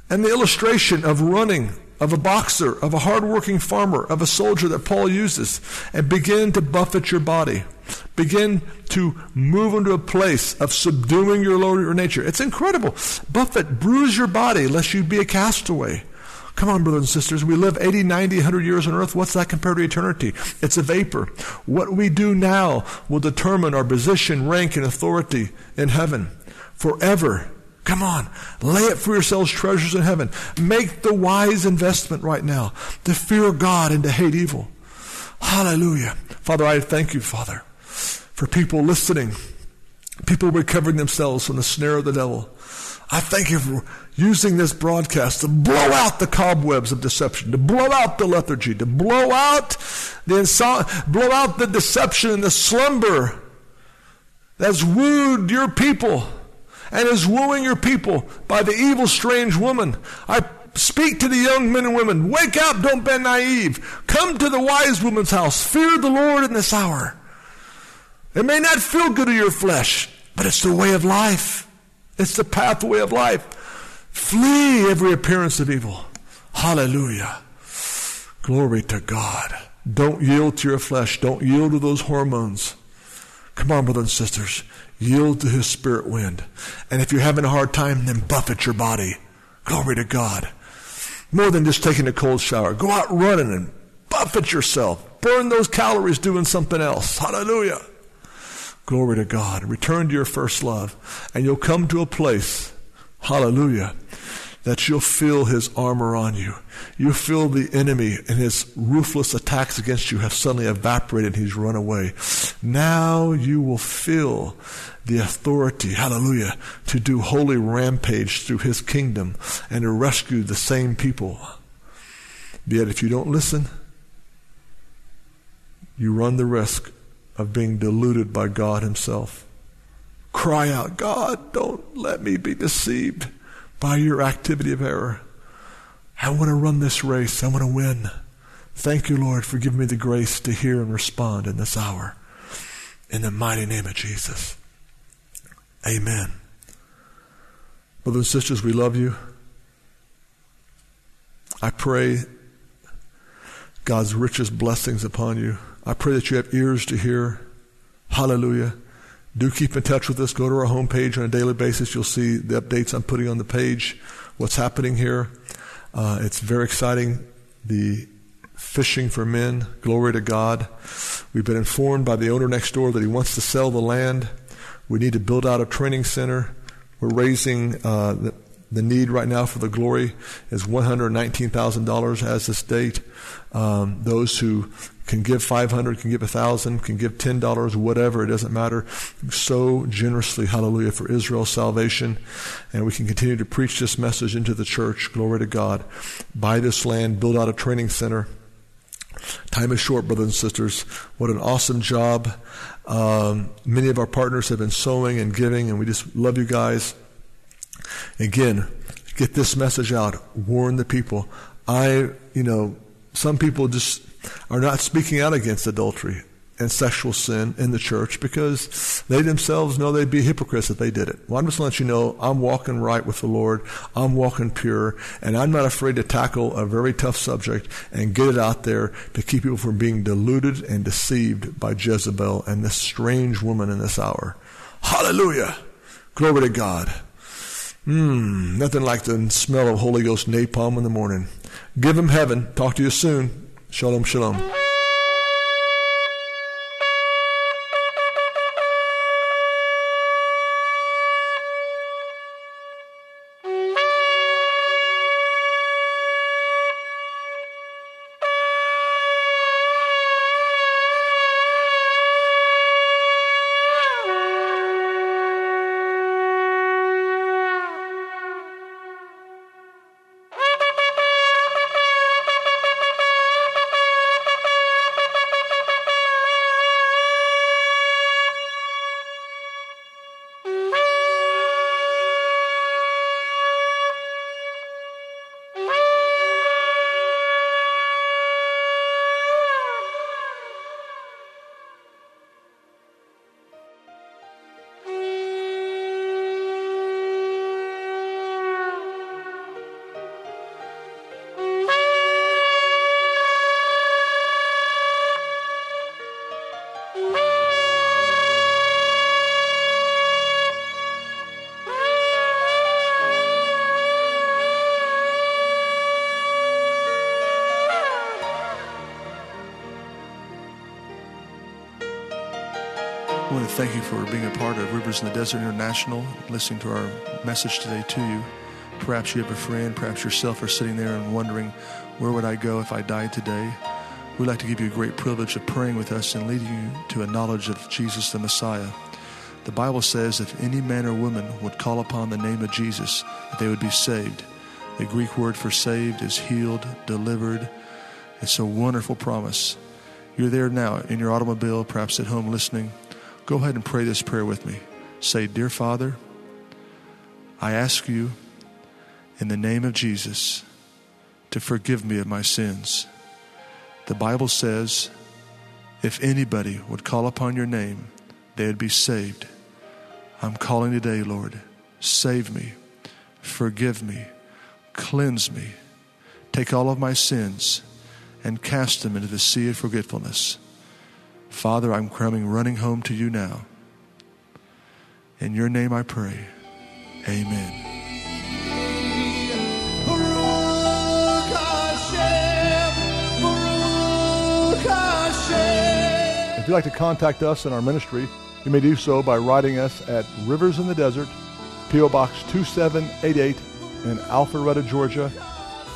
and the illustration of running, of a boxer, of a hardworking farmer, of a soldier that Paul uses, and begin to buffet your body. Begin to move into a place of subduing your lower nature. It's incredible. Buffet, bruise your body lest you be a castaway. Come on, brothers and sisters. We live 80, 90, 100 years on earth. What's that compared to eternity? It's a vapor. What we do now will determine our position, rank, and authority in heaven forever. Come on. Lay it for yourselves treasures in heaven. Make the wise investment right now to fear God and to hate evil. Hallelujah. Father, I thank you, Father for people listening, people recovering themselves from the snare of the devil. I thank you for using this broadcast to blow out the cobwebs of deception, to blow out the lethargy, to blow out the inso- blow out the deception and the slumber that's wooed your people and is wooing your people by the evil, strange woman. I speak to the young men and women. Wake up, don't be naive. Come to the wise woman's house. Fear the Lord in this hour. It may not feel good to your flesh, but it's the way of life. It's the pathway of life. Flee every appearance of evil. Hallelujah. Glory to God. Don't yield to your flesh. Don't yield to those hormones. Come on, brothers and sisters. Yield to his spirit wind. And if you're having a hard time, then buffet your body. Glory to God. More than just taking a cold shower. Go out running and buffet yourself. Burn those calories doing something else. Hallelujah. Glory to God. Return to your first love. And you'll come to a place, hallelujah, that you'll feel his armor on you. You'll feel the enemy and his ruthless attacks against you have suddenly evaporated and he's run away. Now you will feel the authority, hallelujah, to do holy rampage through his kingdom and to rescue the same people. Yet if you don't listen, you run the risk of being deluded by God Himself. Cry out, God, don't let me be deceived by your activity of error. I want to run this race. I want to win. Thank you, Lord, for giving me the grace to hear and respond in this hour. In the mighty name of Jesus. Amen. Brothers and sisters, we love you. I pray God's richest blessings upon you. I pray that you have ears to hear. Hallelujah. Do keep in touch with us. Go to our homepage on a daily basis. You'll see the updates I'm putting on the page, what's happening here. Uh, it's very exciting. The fishing for men. Glory to God. We've been informed by the owner next door that he wants to sell the land. We need to build out a training center. We're raising uh, the, the need right now for the glory is $119,000 as this date. Um, those who can give 500, can give 1,000, can give $10, whatever, it doesn't matter. So generously, hallelujah, for Israel's salvation. And we can continue to preach this message into the church. Glory to God. Buy this land, build out a training center. Time is short, brothers and sisters. What an awesome job. Um, many of our partners have been sowing and giving, and we just love you guys. Again, get this message out. Warn the people. I, you know, some people just are not speaking out against adultery and sexual sin in the church because they themselves know they'd be hypocrites if they did it. Well, I'm just letting you know I'm walking right with the Lord. I'm walking pure, and I'm not afraid to tackle a very tough subject and get it out there to keep people from being deluded and deceived by Jezebel and this strange woman in this hour. Hallelujah! Glory to God. Mmm, nothing like the smell of Holy Ghost napalm in the morning. Give him heaven. Talk to you soon. Shalom, shalom. Being a part of Rivers in the Desert International, listening to our message today to you. Perhaps you have a friend, perhaps yourself are sitting there and wondering, where would I go if I died today? We'd like to give you a great privilege of praying with us and leading you to a knowledge of Jesus the Messiah. The Bible says if any man or woman would call upon the name of Jesus, they would be saved. The Greek word for saved is healed, delivered. It's a wonderful promise. You're there now in your automobile, perhaps at home listening. Go ahead and pray this prayer with me. Say, Dear Father, I ask you in the name of Jesus to forgive me of my sins. The Bible says, if anybody would call upon your name, they would be saved. I'm calling today, Lord. Save me, forgive me, cleanse me, take all of my sins and cast them into the sea of forgetfulness. Father, I'm coming running home to you now. In your name I pray. Amen. If you'd like to contact us in our ministry, you may do so by writing us at Rivers in the Desert, P.O. Box 2788 in Alpharetta, Georgia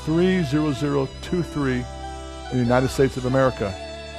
30023 in the United States of America.